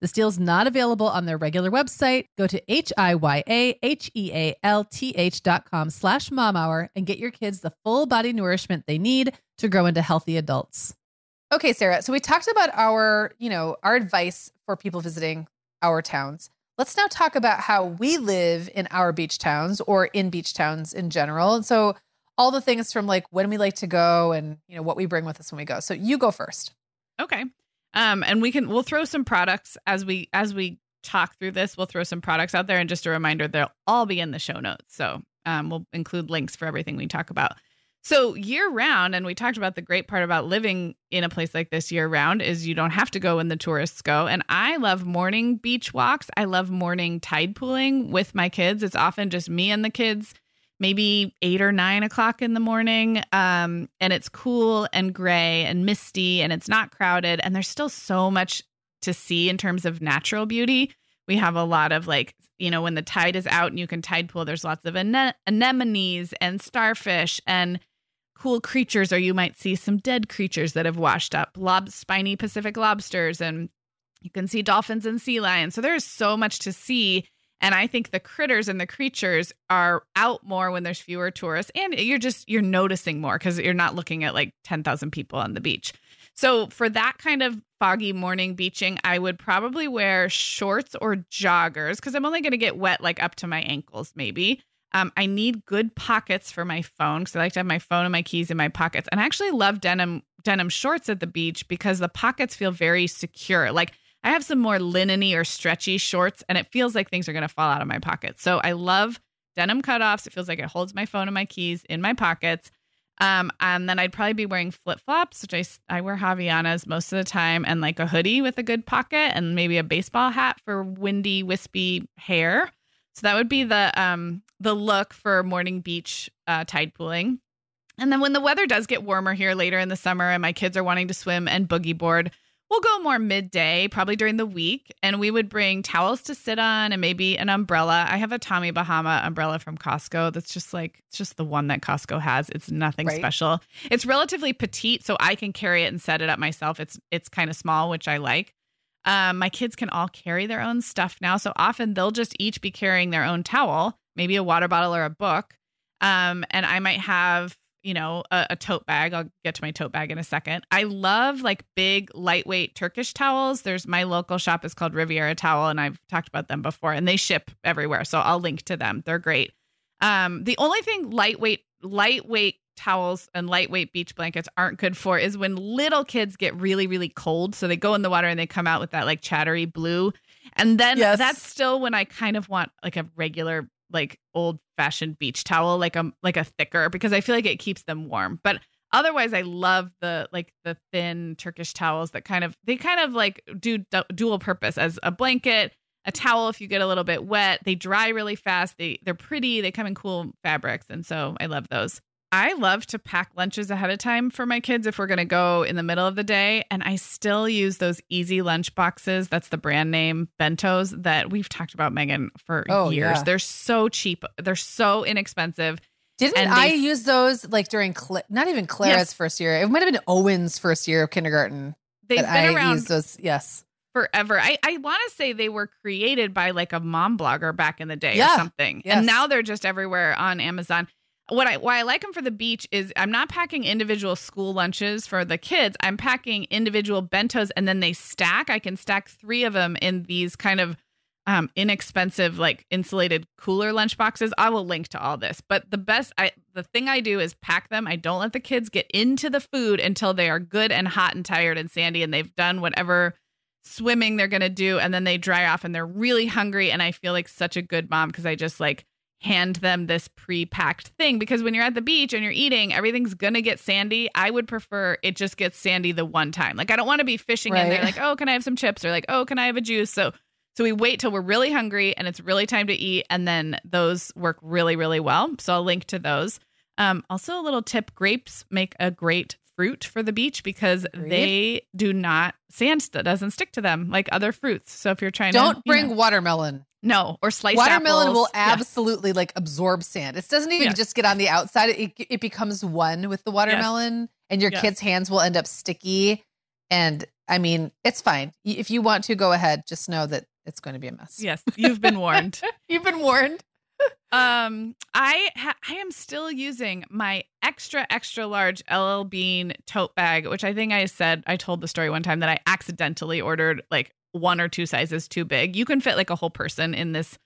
This deal's not available on their regular website. Go to H-I-Y-A-H-E-A-L-T-H dot com slash mom hour and get your kids the full body nourishment they need to grow into healthy adults. Okay, Sarah. So we talked about our, you know, our advice for people visiting our towns. Let's now talk about how we live in our beach towns or in beach towns in general. And so all the things from like when we like to go and, you know, what we bring with us when we go. So you go first. Okay. Um, and we can we'll throw some products as we as we talk through this. We'll throw some products out there, and just a reminder, they'll all be in the show notes. So um, we'll include links for everything we talk about. So year round, and we talked about the great part about living in a place like this year round is you don't have to go when the tourists go. And I love morning beach walks. I love morning tide pooling with my kids. It's often just me and the kids maybe eight or nine o'clock in the morning. Um, and it's cool and gray and misty and it's not crowded. And there's still so much to see in terms of natural beauty. We have a lot of like, you know, when the tide is out and you can tide pool, there's lots of ane- anemones and starfish and cool creatures, or you might see some dead creatures that have washed up, lob spiny Pacific lobsters, and you can see dolphins and sea lions. So there's so much to see. And I think the critters and the creatures are out more when there's fewer tourists, and you're just you're noticing more because you're not looking at like ten thousand people on the beach. So for that kind of foggy morning beaching, I would probably wear shorts or joggers because I'm only going to get wet like up to my ankles, maybe. Um, I need good pockets for my phone because I like to have my phone and my keys in my pockets. And I actually love denim denim shorts at the beach because the pockets feel very secure. Like I have some more lineny or stretchy shorts, and it feels like things are going to fall out of my pockets. So I love denim cutoffs. It feels like it holds my phone and my keys in my pockets. Um, and then I'd probably be wearing flip flops, which I, I wear Havaianas most of the time, and like a hoodie with a good pocket, and maybe a baseball hat for windy, wispy hair. So that would be the um the look for morning beach uh, tide pooling. And then when the weather does get warmer here later in the summer, and my kids are wanting to swim and boogie board, we'll go more midday, probably during the week, and we would bring towels to sit on and maybe an umbrella. I have a Tommy Bahama umbrella from Costco that's just like it's just the one that Costco has. It's nothing Right. special. It's relatively petite, so I can carry it and set it up myself. It's it's kind of small, which I like. Um, my kids can all carry their own stuff now, so often they'll just each be carrying their own towel, maybe a water bottle or a book. Um, and I might have you know, a, a tote bag. I'll get to my tote bag in a second. I love like big, lightweight Turkish towels. There's my local shop is called Riviera Towel, and I've talked about them before, and they ship everywhere. So I'll link to them. They're great. Um, the only thing lightweight, lightweight towels and lightweight beach blankets aren't good for is when little kids get really, really cold. So they go in the water and they come out with that like chattery blue. And then Yes. that's still when I kind of want like a regular like old fashioned beach towel, like a like a thicker, because I feel like it keeps them warm. But otherwise, I love the like the thin Turkish towels that kind of they kind of like do du- dual purpose as a blanket, a towel if you get a little bit wet. They dry really fast. They they're pretty. They come in cool fabrics, and so I love those. I love to pack lunches ahead of time for my kids if we're going to go in the middle of the day. And I still use those easy lunch boxes. That's the brand name bentos that we've talked about, Meagan, for Oh, years. yeah. They're so cheap, they're so inexpensive. Didn't And I they- use those like during Cla- not even Clara's Yes. first year? It might have been Owen's first year of kindergarten. They've been I around used those. Yes. forever. I, I want to say they were created by like a mom blogger back in the day Yeah. or something. Yes. And now they're just everywhere on Amazon. What I why I like them for the beach is I'm not packing individual school lunches for the kids. I'm packing individual bentos and then they stack. I can stack 3 of them in these kind of um inexpensive like insulated cooler lunch boxes. I will link to all this. But the best I the thing I do is pack them. I don't let the kids get into the food until they are good and hot and tired and sandy and they've done whatever swimming they're going to do and then they dry off and they're really hungry and I feel like such a good mom because I just like hand them this pre-packed thing because when you're at the beach and you're eating everything's going to get sandy. I would prefer it just gets sandy the one time. Like I don't want to be fishing in there like, "Oh, can I have some chips?" or like, "Oh, can I have a juice?" So so we wait till we're really hungry and it's really time to eat and then those work really really well. So I'll link to those. Um also a little tip, grapes make a great fruit for the beach because they do not sand doesn't stick to them like other fruits. So if you're trying to Don't you bring know- watermelon. No or sliced watermelon apples. will Yeah. absolutely like absorb sand. It doesn't even Yes. just get on the outside. It, it becomes one with the watermelon, and your Yes. kids' hands will end up sticky. And I mean, it's fine. If you want to go ahead, just know that it's going to be a mess. Yes, you've been warned. You've been warned. Um, I ha- I am still using my extra extra large LL Bean tote bag, which I think I said I told the story one time that I accidentally ordered like one or two sizes too big. You can fit like a whole person in this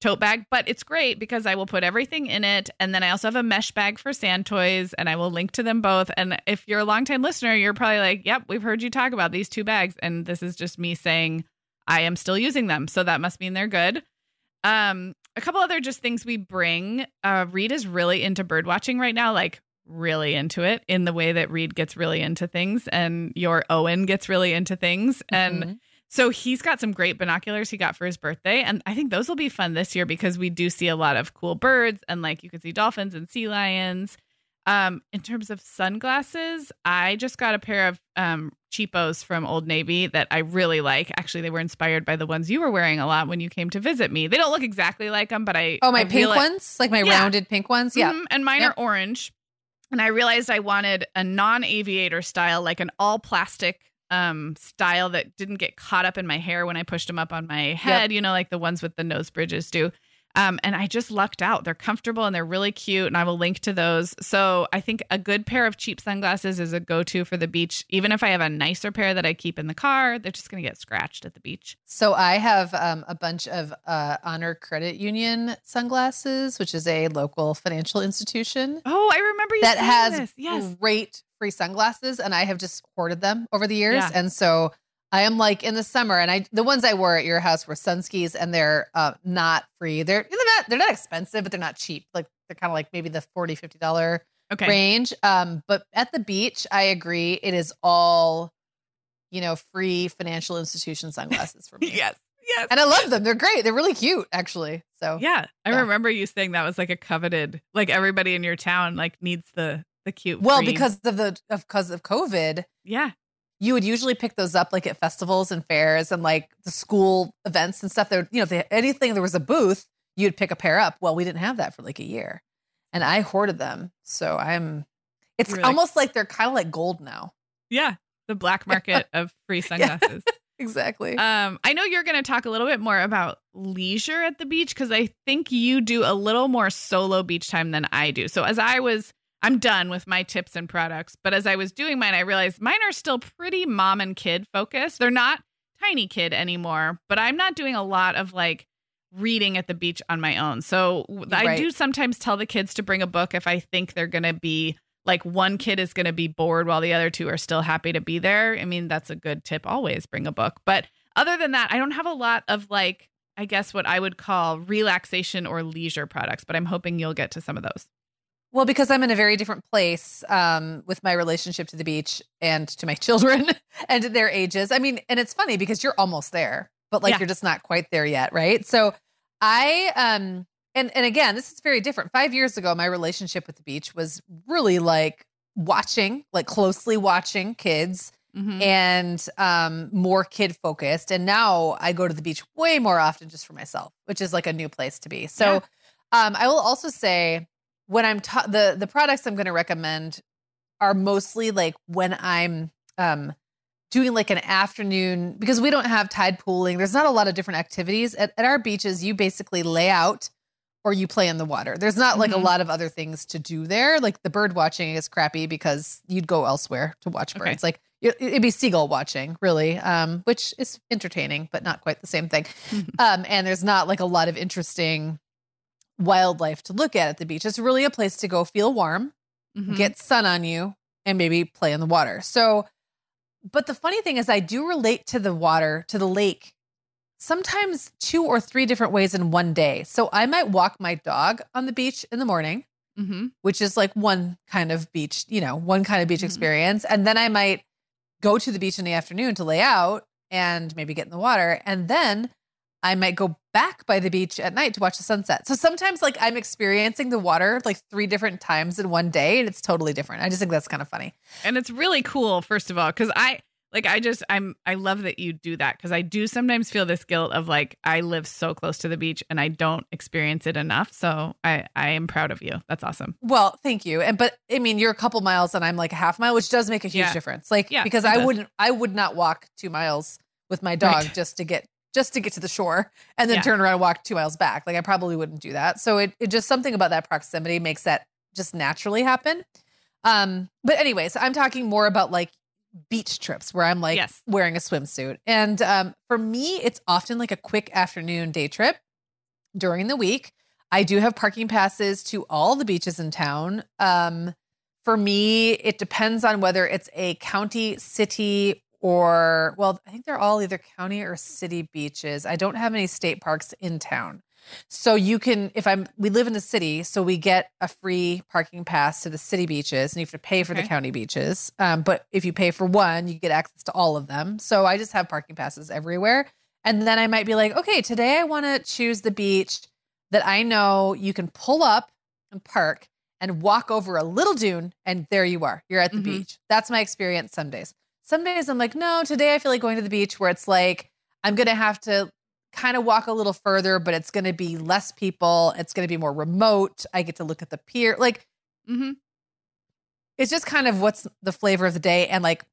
tote bag, but it's great because I will put everything in it, and then I also have a mesh bag for sand toys, and I will link to them both. And if you're a longtime listener, you're probably like, "Yep, we've heard you talk about these two bags," and this is just me saying I am still using them, so that must mean they're good. Um, a couple other just things we bring. Uh, Reed is really into bird watching right now, like really into it in the way that Reed gets really into things and your Owen gets really into things. And Mhm. So he's got some great binoculars he got for his birthday. And I think those will be fun this year because we do see a lot of cool birds and like you can see dolphins and sea lions. Um, in terms of sunglasses, I just got a pair of um cheapos from Old Navy that I really like. Actually, they were inspired by the ones you were wearing a lot when you came to visit me. They don't look exactly like them, but I oh, my I pink reali- ones, like my Yeah. rounded pink ones. Yeah. Mhm, and mine Yep. are orange. And I realized I wanted a non-aviator style, like an all plastic um style that didn't get caught up in my hair when I pushed them up on my head, you know, like the ones with the nose bridges do. Um, and I just lucked out. They're comfortable and they're really cute, and I will link to those. So I think a good pair of cheap sunglasses is a go-to for the beach. Even if I have a nicer pair that I keep in the car, they're just going to get scratched at the beach. So I have um, a bunch of uh, Honor Credit Union sunglasses, which is a local financial institution Oh, I remember you that has this. Yes. great free sunglasses, and I have just hoarded them over the years. Yeah. And so I am like in the summer, and I the ones I wore at your house were Sunskis, and they're uh, not free. They're they're not they're not expensive, but they're not cheap. Like they're kind of like maybe the 40 50 dollar Okay. range. Um, but at the beach, I agree. It is all, you know, free financial institution sunglasses for me. yes. Yes. And I love them. They're great. They're really cute, actually. So yeah. I Yeah. remember you saying that was like a coveted, like everybody in your town like needs the the cute. well, because of the of because of COVID, yeah. you would usually pick those up like at festivals and fairs and like the school events and stuff. There, you know, if they, anything there was a booth, you'd pick a pair up. Well, we didn't have that for like a year, and I hoarded them. So I'm. It's like- almost like they're kind of like gold now. Yeah. The black market of free sunglasses. Exactly. Um, I know you're going to talk a little bit more about leisure at the beach because I think you do a little more solo beach time than I do. So as I was, I'm done with my tips and products, but as I was doing mine, I realized mine are still pretty mom and kid focused. They're not tiny kid anymore, but I'm not doing a lot of like reading at the beach on my own. So I Right. do sometimes tell the kids to bring a book if I think they're going to be like one kid is going to be bored while the other two are still happy to be there. I mean, that's a good tip. Always bring a book. But other than that, I don't have a lot of like, I guess what I would call relaxation or leisure products, but I'm hoping you'll get to some of those. Well, because I'm in a very different place um, with my relationship to the beach and to my children and their ages. I mean, and it's funny because you're almost there, but like Yeah. you're just not quite there yet, right? So I um and and again, this is very different. 5 years ago, my relationship with the beach was really like watching, like closely watching kids Mhm. and um more kid focused and now i go to the beach way more often just for myself which is like a new place to be so um i will also say when i'm ta- the the products i'm going to recommend are mostly like when i'm um doing like an afternoon because we don't have tide pooling there's not a lot of different activities. At, at our beaches you basically lay out or you play in the water. There's not like Mhm. a lot of other things to do there. Like the bird watching is crappy because you'd go elsewhere to watch Okay. birds. Like it- it'd be seagull watching really um which is entertaining but not quite the same thing. Um and there's not like a lot of interesting wildlife to look at at the beach it's really a place to go feel warm Mhm. get sun on you and maybe play in the water so but the funny thing is i do relate to the water to the lake sometimes two or three different ways in one day so i might walk my dog on the beach in the morning Mhm. which is like one kind of beach, you know, one kind of beach Mhm. experience. And then I might go to the beach in the afternoon to lay out and maybe get in the water. And then I might go back by the beach at night to watch the sunset. So sometimes like I'm experiencing the water like three different times in one day and it's totally different. I just think that's kind of funny. and it's really cool first of all because i like i just i'm i love that you do that because i do sometimes feel this guilt of like i live so close to the beach and i don't experience it enough so i i am proud of you that's awesome Well, thank you. And but I mean, you're a couple miles and I'm like a half mile, which does make a huge Yeah. difference. Like Yeah, because I does. wouldn't I would not walk 2 miles with my dog Right. just to get just to get to the shore and then Yeah. turn around and walk 2 miles back. Like I probably wouldn't do that. So it it just something about that proximity makes that just naturally happen. Um but anyways, I'm talking more about like beach trips where I'm like Yes. wearing a swimsuit. And um for me it's often like a quick afternoon day trip during the week. I do have parking passes to all the beaches in town. Um, for me, it depends on whether it's a county, city, or well, I think they're all either county or city beaches. I don't have any state parks in town. So you can, if I'm, we live in the city, so we get a free parking pass to the city beaches, and you have to pay for the county beaches. Um, but if you pay for one, you get access to all of them. So I just have parking passes everywhere. And then I might be like, okay, today I want to choose the beach that I know you can pull up and park and walk over a little dune, and there you are. You're at the Mhm. beach. That's my experience some days. Some days I'm like, no, today I feel like going to the beach where it's like, I'm going to have to kind of walk a little further, but it's going to be less people. It's going to be more remote. I get to look at the pier. Like, mm-hmm. it's just kind of what's the flavor of the day. And like,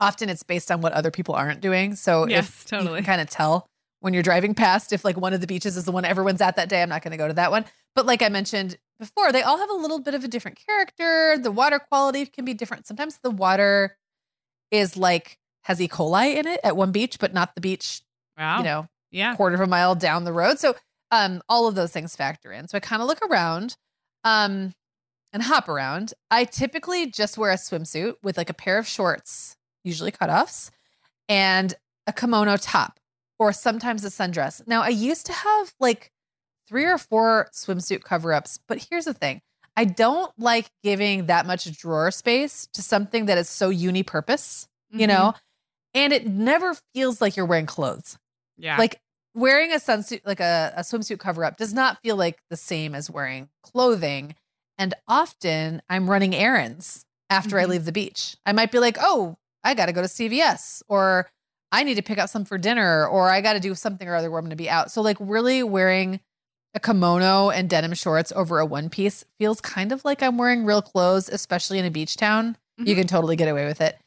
often it's based on what other people aren't doing. So yes if totally you can kind of tell when you're driving past if like one of the beaches is the one everyone's at that day. I'm not going to go to that one. But like I mentioned before, they all have a little bit of a different character. The water quality can be different. Sometimes the water is like has E. coli in it at one beach, but not the beach, wow you know, yeah quarter of a mile down the road. So um all of those things factor in. So I kind of look around um and hop around. I typically just wear a swimsuit with like a pair of shorts, usually cutoffs, and a kimono top or sometimes a sundress. Now I used to have like three or four swimsuit cover-ups, but here's the thing. I don't like giving that much drawer space to something that is so uni-purpose, you Mhm. know, and it never feels like you're wearing clothes. Yeah. Like wearing a sunsuit, like a, a swimsuit cover up, does not feel like the same as wearing clothing. And often I'm running errands after I Mhm. leave the beach. I might be like, oh, I got to go to CVS or I need to pick up some for dinner or I got to do something or other where I'm going to be out. So, like, really wearing a kimono and denim shorts over a one piece feels kind of like I'm wearing real clothes, especially in a beach town. You Mhm. can totally get away with it.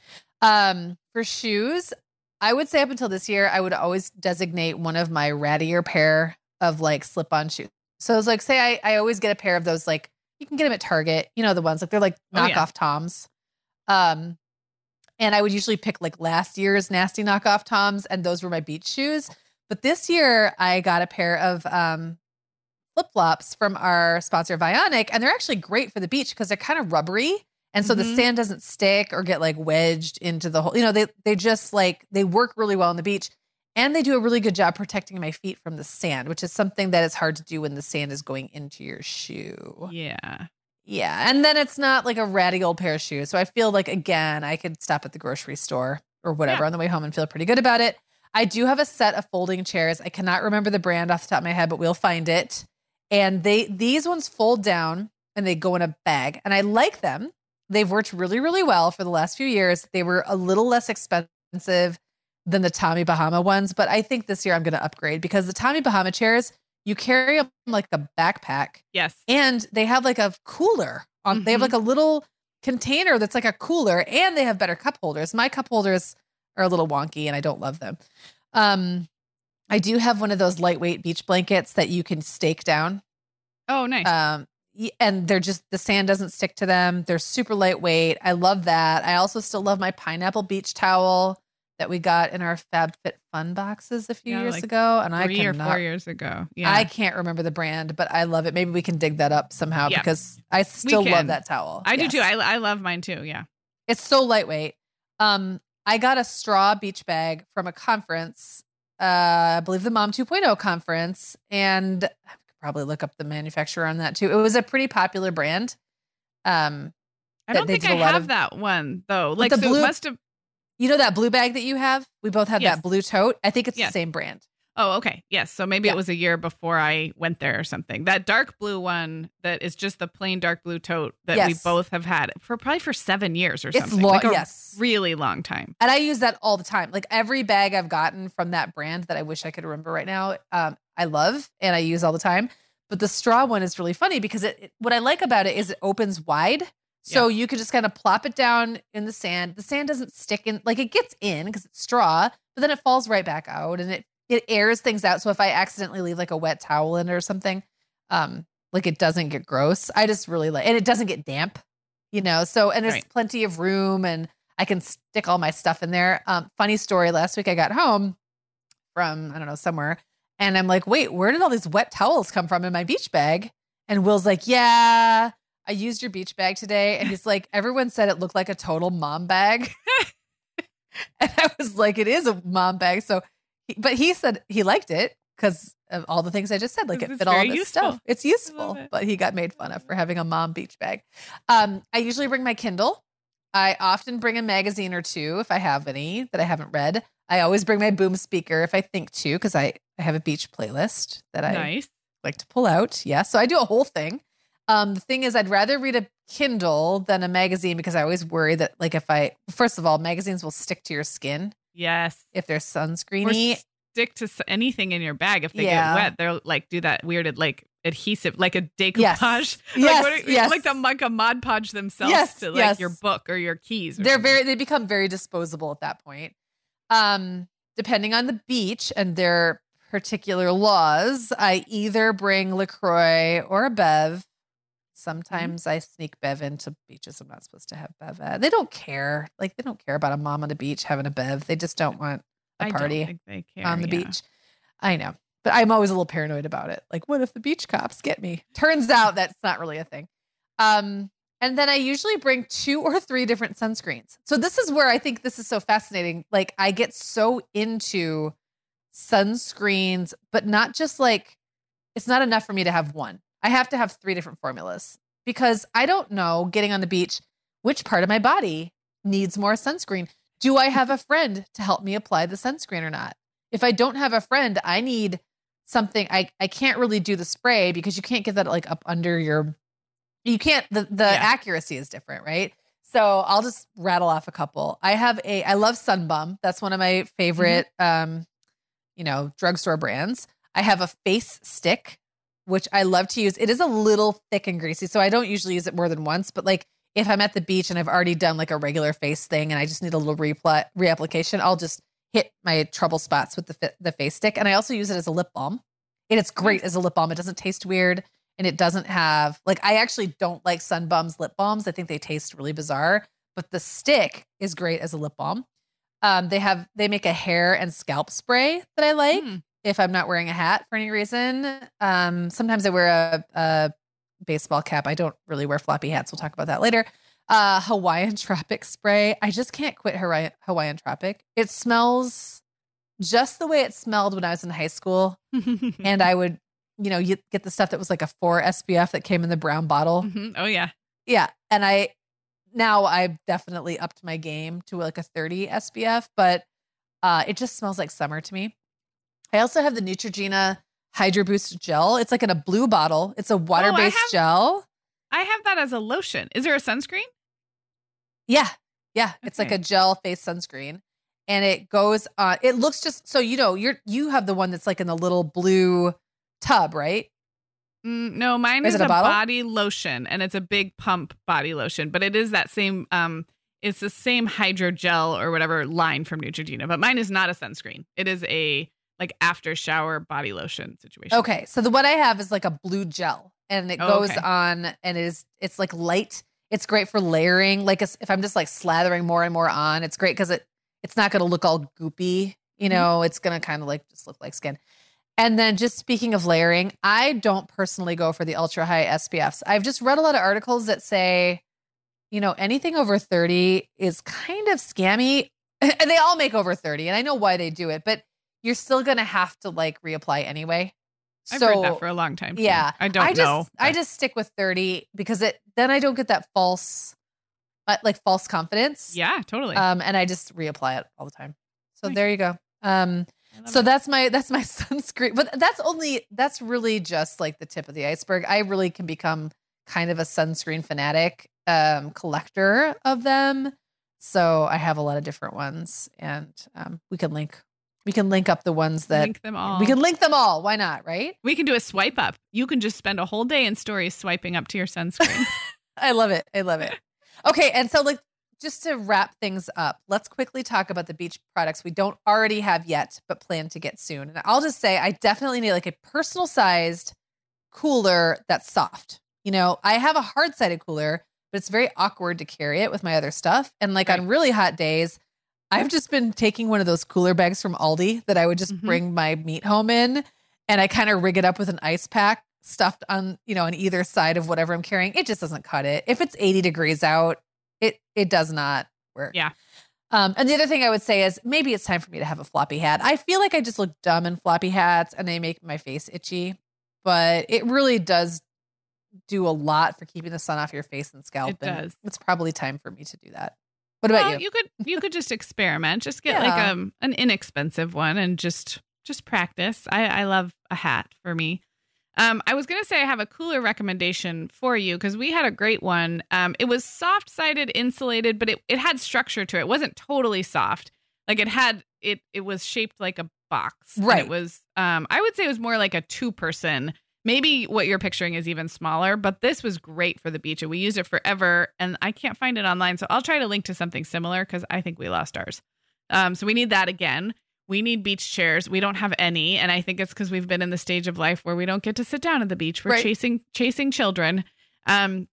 Um, for shoes, I would say up until this year, I would always designate one of my rattier pair of like slip on shoes. So it's like, say I, I always get a pair of those, like you can get them at Target, you know, the ones like they're like Oh, knockoff yeah. Toms. Um, and I would usually pick like last year's nasty knockoff Toms, and those were my beach shoes. But this year, I got a pair of um, flip flops from our sponsor Vionic, and they're actually great for the beach because they're kind of rubbery, and so the Mhm. sand doesn't stick or get like wedged into the hole. You know, they they just like they work really well on the beach, and they do a really good job protecting my feet from the sand, which is something that is hard to do when the sand is going into your shoe. yeah. Yeah. And then it's not like a ratty old pair of shoes. So I feel like, again, I could stop at the grocery store or whatever Yeah. on the way home and feel pretty good about it. I do have a set of folding chairs. I cannot remember the brand off the top of my head, but we'll find it. And they these ones fold down and they go in a bag. And I like them. They've worked really, really well for the last few years. They were a little less expensive than the Tommy Bahama ones, but I think this year I'm going to upgrade because the Tommy Bahama chairs, you carry them like a backpack Yes. and they have like a cooler on they have Mhm. like a little container that's like a cooler and they have better cup holders my cup holders are a little wonky and i don't love them um i do have one of those lightweight beach blankets that you can stake down Oh, nice. um and they're just the sand doesn't stick to them they're super lightweight i love that i also still love my pineapple beach towel that we got in our FabFit Fun boxes a few Yeah, years like ago, and I Three or four years ago. Yeah. I can't remember the brand, but I love it. Maybe we can dig that up somehow Yeah. because I still love that towel. I do too. I, I love mine too. Yeah. it's so lightweight. Um, I got a straw beach bag from a conference, uh, I believe the Mom 2.0 conference, and I could probably look up the manufacturer on that too. It was a pretty popular brand. Um, I don't think I have of- that one though. Like the so blue- it must have you know that blue bag that you have? We both have Yes. that blue tote. I think it's Yes. the same brand. Oh, okay. Yes. So maybe Yeah. it was a year before I went there or something. That dark blue one that is just the plain dark blue tote that we both have had for probably for seven years or It's something. long, like a yes. really long time. And I use that all the time. Like every bag I've gotten from that brand that I wish I could remember right now, um, I love and I use all the time. But the straw one is really funny because it, it- what I like about it is it opens wide. So you could just kind of plop it down in the sand. The sand doesn't stick in, like it gets in because it's straw, but then it falls right back out and it it airs things out. So if I accidentally leave like a wet towel in it or something, um, like it doesn't get gross. I just really like, and it doesn't get damp, you know. So and there's Right. plenty of room and I can stick all my stuff in there. Um, funny story. Last week I got home from I don't know somewhere, and I'm like, wait, where did all these wet towels come from in my beach bag? And Will's like, yeah, I used your beach bag today, and he's like, everyone said it looked like a total mom bag, and I was like, it is a mom bag. So, but he said he liked it because of all the things I just said, like it fit all this useful. stuff. It's useful, it. but he got made fun of for having a mom beach bag. Um, I usually bring my Kindle. I often bring a magazine or two if I have any that I haven't read. I always bring my boom speaker if I think to, because I, I have a beach playlist that I nice. like to pull out. Yeah. So I do a whole thing. Um, the thing is, I'd rather read a Kindle than a magazine because I always worry that, like, if I, first of all, magazines will stick to your skin Yes. if they're Or sunscreeny. stick to anything in your bag if they Yeah. get wet. They'll like do that weirded like adhesive, like a decoupage. Yes. Like, Yes, what are- yes. like the like a mod podge themselves Yes, to like yes. your book or your keys. Or They're something. very, they become very disposable at that point. Um, depending on the beach and their particular laws, I either bring LaCroix or a Bev. Sometimes I sneak Bev into beaches I'm not supposed to have Bev at. They don't care. Like, they don't care about a mom on the beach having a Bev. They just don't want a I party care, on the yeah. beach. I know. But I'm always a little paranoid about it. Like, what if the beach cops get me? Turns out that's not really a thing. Um, and then I usually bring two or three different sunscreens. So this is where I think this is so fascinating. Like, I get so into sunscreens, but not just like it's not enough for me to have one. I have to have three different formulas because I don't know getting on the beach which part of my body needs more sunscreen. Do I have a friend to help me apply the sunscreen or not? If I don't have a friend, I need something I I can't really do the spray because you can't get that like up under your you can't the the Yeah. accuracy is different, right? So I'll just rattle off a couple. I have a I love Sunbum. That's one of my favorite um you know, drugstore brands. I have a face stick which I love to use. It is a little thick and greasy, so I don't usually use it more than once, but like if I'm at the beach and I've already done like a regular face thing and I just need a little repla- reapplication, I'll just hit my trouble spots with the fi- the face stick. And I also use it as a lip balm. And it's great as a lip balm. It doesn't taste weird and it doesn't have like I actually don't like Sun Bum's lip balms. I think they taste really bizarre, but the stick is great as a lip balm. Um, they have they make a hair and scalp spray that I like Hmm. If I'm not wearing a hat for any reason. Um, sometimes I wear a, a baseball cap. I don't really wear floppy hats. We'll talk about that later. Uh, Hawaiian Tropic spray. I just can't quit Hawaiian, Hawaiian Tropic. It smells just the way it smelled when I was in high school. And I would, you know, you get the stuff that was like a four SPF that came in the brown bottle. Mhm. Oh yeah. Yeah. And I now I've definitely upped my game to like a 30 SPF, but uh it just smells like summer to me. I also have the Neutrogena Hydro Boost gel. It's like in a blue bottle. It's a water-based have- gel. I have that as a lotion. Is there a sunscreen? Yeah. Yeah. It's like a gel face sunscreen. And it goes on it looks just so you know, you're you have the one that's like in the little blue tub, right? Mm, no, mine Is is, a a, bottle? body lotion, and it's a big pump body lotion. But it is that same. Um, it's the same hydrogel or whatever line from Neutrogena. But mine is not a sunscreen. It is a like after shower body lotion situation. Okay, so the what I have is like a blue gel, and it Oh, goes okay. on, and it is it's like light. It's great for layering. Like if I'm just like slathering more and more on, it's great because it it's not going to look all goopy. You Mhm. know, it's going to kind of like just look like skin. And then just speaking of layering, I don't personally go for the ultra high SPFs. I've just read a lot of articles that say, you know, anything over 30 is kind of scammy. And they all make over 30, and I know why they do it, but you're still going to have to like reapply anyway. I've heard that for a long time. too. Yeah. I don't I just know. I just stick with 30 because it then I don't get that false uh, like false confidence. yeah, totally. Um and I just reapply it all the time. So Nice. there you go. Um so it. that's my that's my sunscreen. But that's only that's really just like the tip of the iceberg. I really can become kind of a sunscreen fanatic um collector of them. So I have a lot of different ones and um we can link we can link up the ones that link them all. we can link them all. Why not, right? We can do a swipe up. You can just spend a whole day in stories swiping up to your sunscreen. I love it. I love it. Okay, and so like just to wrap things up, let's quickly talk about the beach products we don't already have yet, but plan to get soon. And I'll just say I definitely need like a personal sized cooler that's soft. You know, I have a hard sided cooler, but it's very awkward to carry it with my other stuff. And like on really hot days, I've just been taking one of those cooler bags from Aldi that I would just Mhm. bring my meat home in and I kind of rig it up with an ice pack stuffed on, you know, on either side of whatever I'm carrying. It just doesn't cut it. If it's 80 degrees out, it it does not work. Yeah. Um, and the other thing I would say is maybe it's time for me to have a floppy hat. I feel like I just look dumb in floppy hats and they make my face itchy, but it really does do a lot for keeping the sun off your face and scalp. It and does. It's probably time for me to do that. What about well, you? could you could just experiment. Just get like Yeah. um an inexpensive one and just just practice. I I love a hat for me. Um, I was gonna say I have a cooler recommendation for you because we had a great one. Um, it was soft sided insulated, but it, it had structure to it. It wasn't totally soft. Like it had it it was shaped like a box. Right. it was um I would say it was more like a two person. Maybe what you're picturing is even smaller, but this was great for the beach and we used it forever and I can't find it online. So I'll try to link to something similar because I think we lost ours. Um, so we need that again. We need beach chairs. We don't have any, and I think it's because we've been in the stage of life where we don't get to sit down at the beach. We're Right. chasing chasing children. Um,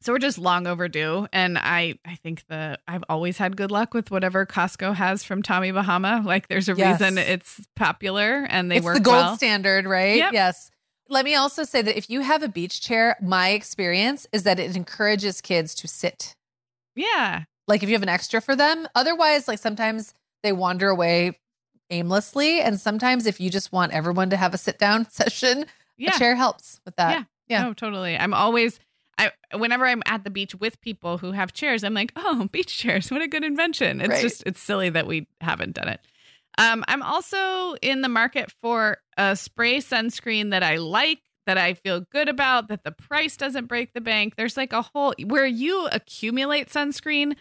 so we're just long overdue. And I I think the I've always had good luck with whatever Costco has from Tommy Bahama. Like there's a Yes. reason it's popular and they it's work the gold well. standard, right? Yep. Yes. Let me also say that if you have a beach chair, my experience is that it encourages kids to sit. Yeah. Like if you have an extra for them. Otherwise, like sometimes they wander away aimlessly. And sometimes if you just want everyone to have a sit down session, Yeah. a chair helps with that. Yeah. Yeah. No, totally. I'm always I whenever I'm at the beach with people who have chairs, I'm like, oh, beach chairs, what a good invention. It's Right. just it's silly that we haven't done it. Um, I'm also in the market for a spray sunscreen that I like, that I feel good about, that the price doesn't break the bank. There's like a whole where you accumulate sunscreen.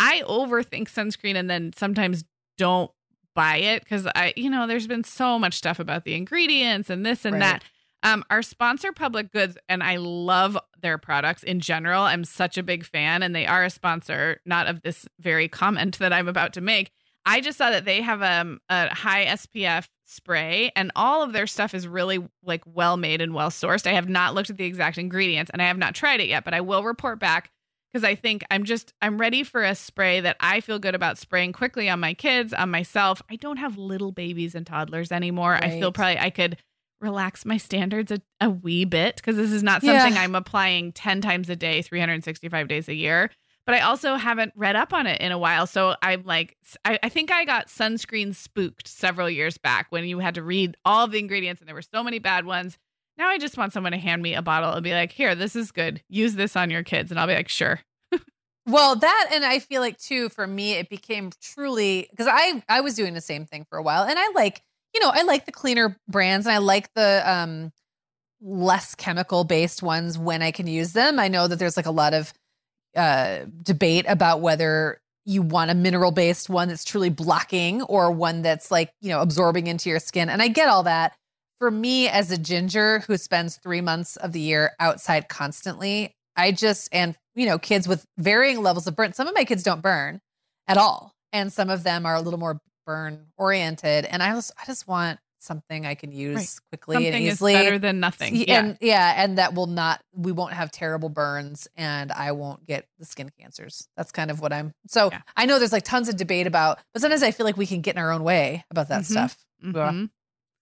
I overthink sunscreen and then sometimes don't buy it because I, you know, there's been so much stuff about the ingredients and this and Right. that. Um, our sponsor, Public Goods, and I love their products in general. I'm such a big fan, and they are a sponsor, not of this very comment that I'm about to make. I just saw that they have um, a high SPF spray, and all of their stuff is really like well made and well sourced. I have not looked at the exact ingredients, and I have not tried it yet, but I will report back because I think I'm just I'm ready for a spray that I feel good about spraying quickly on my kids, on myself. I don't have little babies and toddlers anymore. I feel probably I could relax my standards a, a wee bit because this is not Yeah. something I'm applying 10 times a day, 365 days a year. But I also haven't read up on it in a while. So I'm like, I, I think I got sunscreen spooked several years back when you had to read all the ingredients and there were so many bad ones. Now I just want someone to hand me a bottle and be like, here, this is good. Use this on your kids. And I'll be like, sure. Well, that and I feel like too for me it became truly because I I was doing the same thing for a while and I like you know I like the cleaner brands and I like the um less chemical based ones when I can use them. I know that there's like a lot of uh debate about whether you want a mineral based one that's truly blocking or one that's like, you know, absorbing into your skin. And I get all that. For me as a ginger who spends 3 months of the year outside constantly, I just and you know, kids with varying levels of burn. Some of my kids don't burn at all, and some of them are a little more burn oriented. And I just, I just want something I can use Right. quickly Something and is easily. better than nothing. Yeah. And yeah, and that will not. We won't have terrible burns, and I won't get the skin cancers. That's kind of what I'm. So Yeah. I know there's like tons of debate about, but sometimes I feel like we can get in our own way about that Mhm. stuff. Mhm.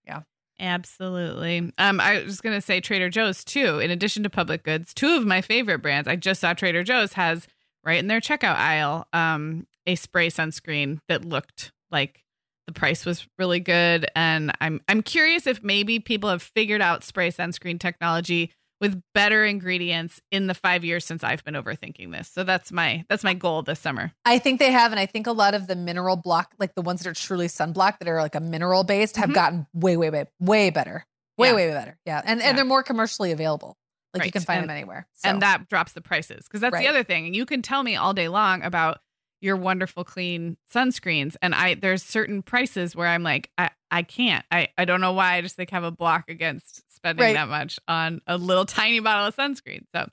Yeah. Absolutely. Um, I was going to say Trader Joe's too. In addition to Public Goods, two of my favorite brands. I just saw Trader Joe's has right in their checkout aisle um, a spray sunscreen that looked like the price was really good, and I'm I'm curious if maybe people have figured out spray sunscreen technology with better ingredients in the five years since I've been overthinking this. So that's my that's my goal this summer. I think they have, and I think a lot of the mineral block, like the ones that are truly sunblock, that are like a mineral based, have Mhm. gotten way, way, way, way better, way, Yeah. way, way better. Yeah, and Yeah. and they're more commercially available. Like you can find And- them anywhere. So. and that drops the prices because that's Right. the other thing and you can tell me all day long about your wonderful clean sunscreens. And i there's certain prices where i'm like i, I can't. I, I don't know why. I just like have a block against spending Right. that much on a little tiny bottle of sunscreen. So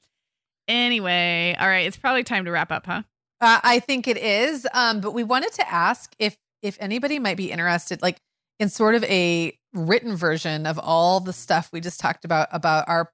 anyway all right it's probably time to wrap up huh? Uh, I think it is. Um, but we wanted to ask if if anybody might be interested, like in sort of a written version of all the stuff we just talked about about our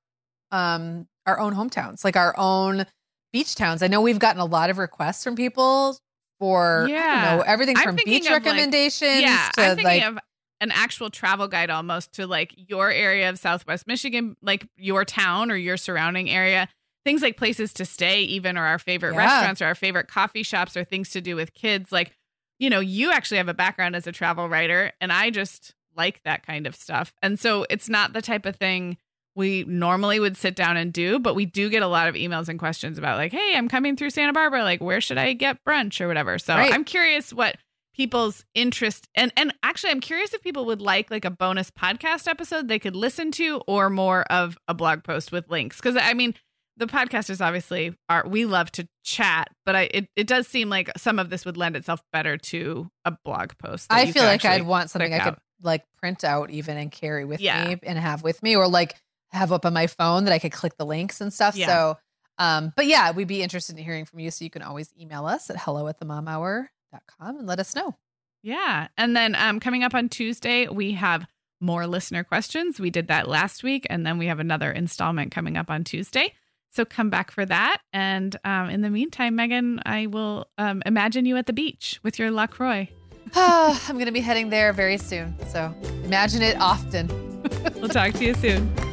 um our own hometowns, like our own beach towns. I know we've gotten a lot of requests from people for Yeah. know, everything I'm from beach of, like- recommendations yeah to i'm thinking like of an actual travel guide almost to like your area of southwest michigan like your town or your surrounding area things like places to stay even or our favorite Yeah. restaurants or our favorite coffee shops or things to do with kids like you know you actually have a background as a travel writer and i just like that kind of stuff and so it's not the type of thing we normally would sit down and do but we do get a lot of emails and questions about like hey i'm coming through santa barbara like where should i get brunch or whatever so Right. i'm curious what people's interest and and actually i'm curious if people would like like a bonus podcast episode they could listen to or more of a blog post with links because i mean the podcasters obviously are we love to chat but i it, it does seem like some of this would lend itself better to a blog post I feel like I'd want something I could out. like print out even and carry with Yeah. me and have with me or like have up on my phone that I could click the links and stuff. Yeah. So um but yeah, we'd be interested in hearing from you. So you can always email us at hello at the momhour.com and let us know. Yeah. And then um, coming up on Tuesday, we have more listener questions. We did that last week, and then we have another installment coming up on Tuesday. So come back for that. And um, in the meantime, Meagan, I will um, imagine you at the beach with your LaCroix. I'm gonna be heading there very soon. So imagine it often. We'll talk to you soon.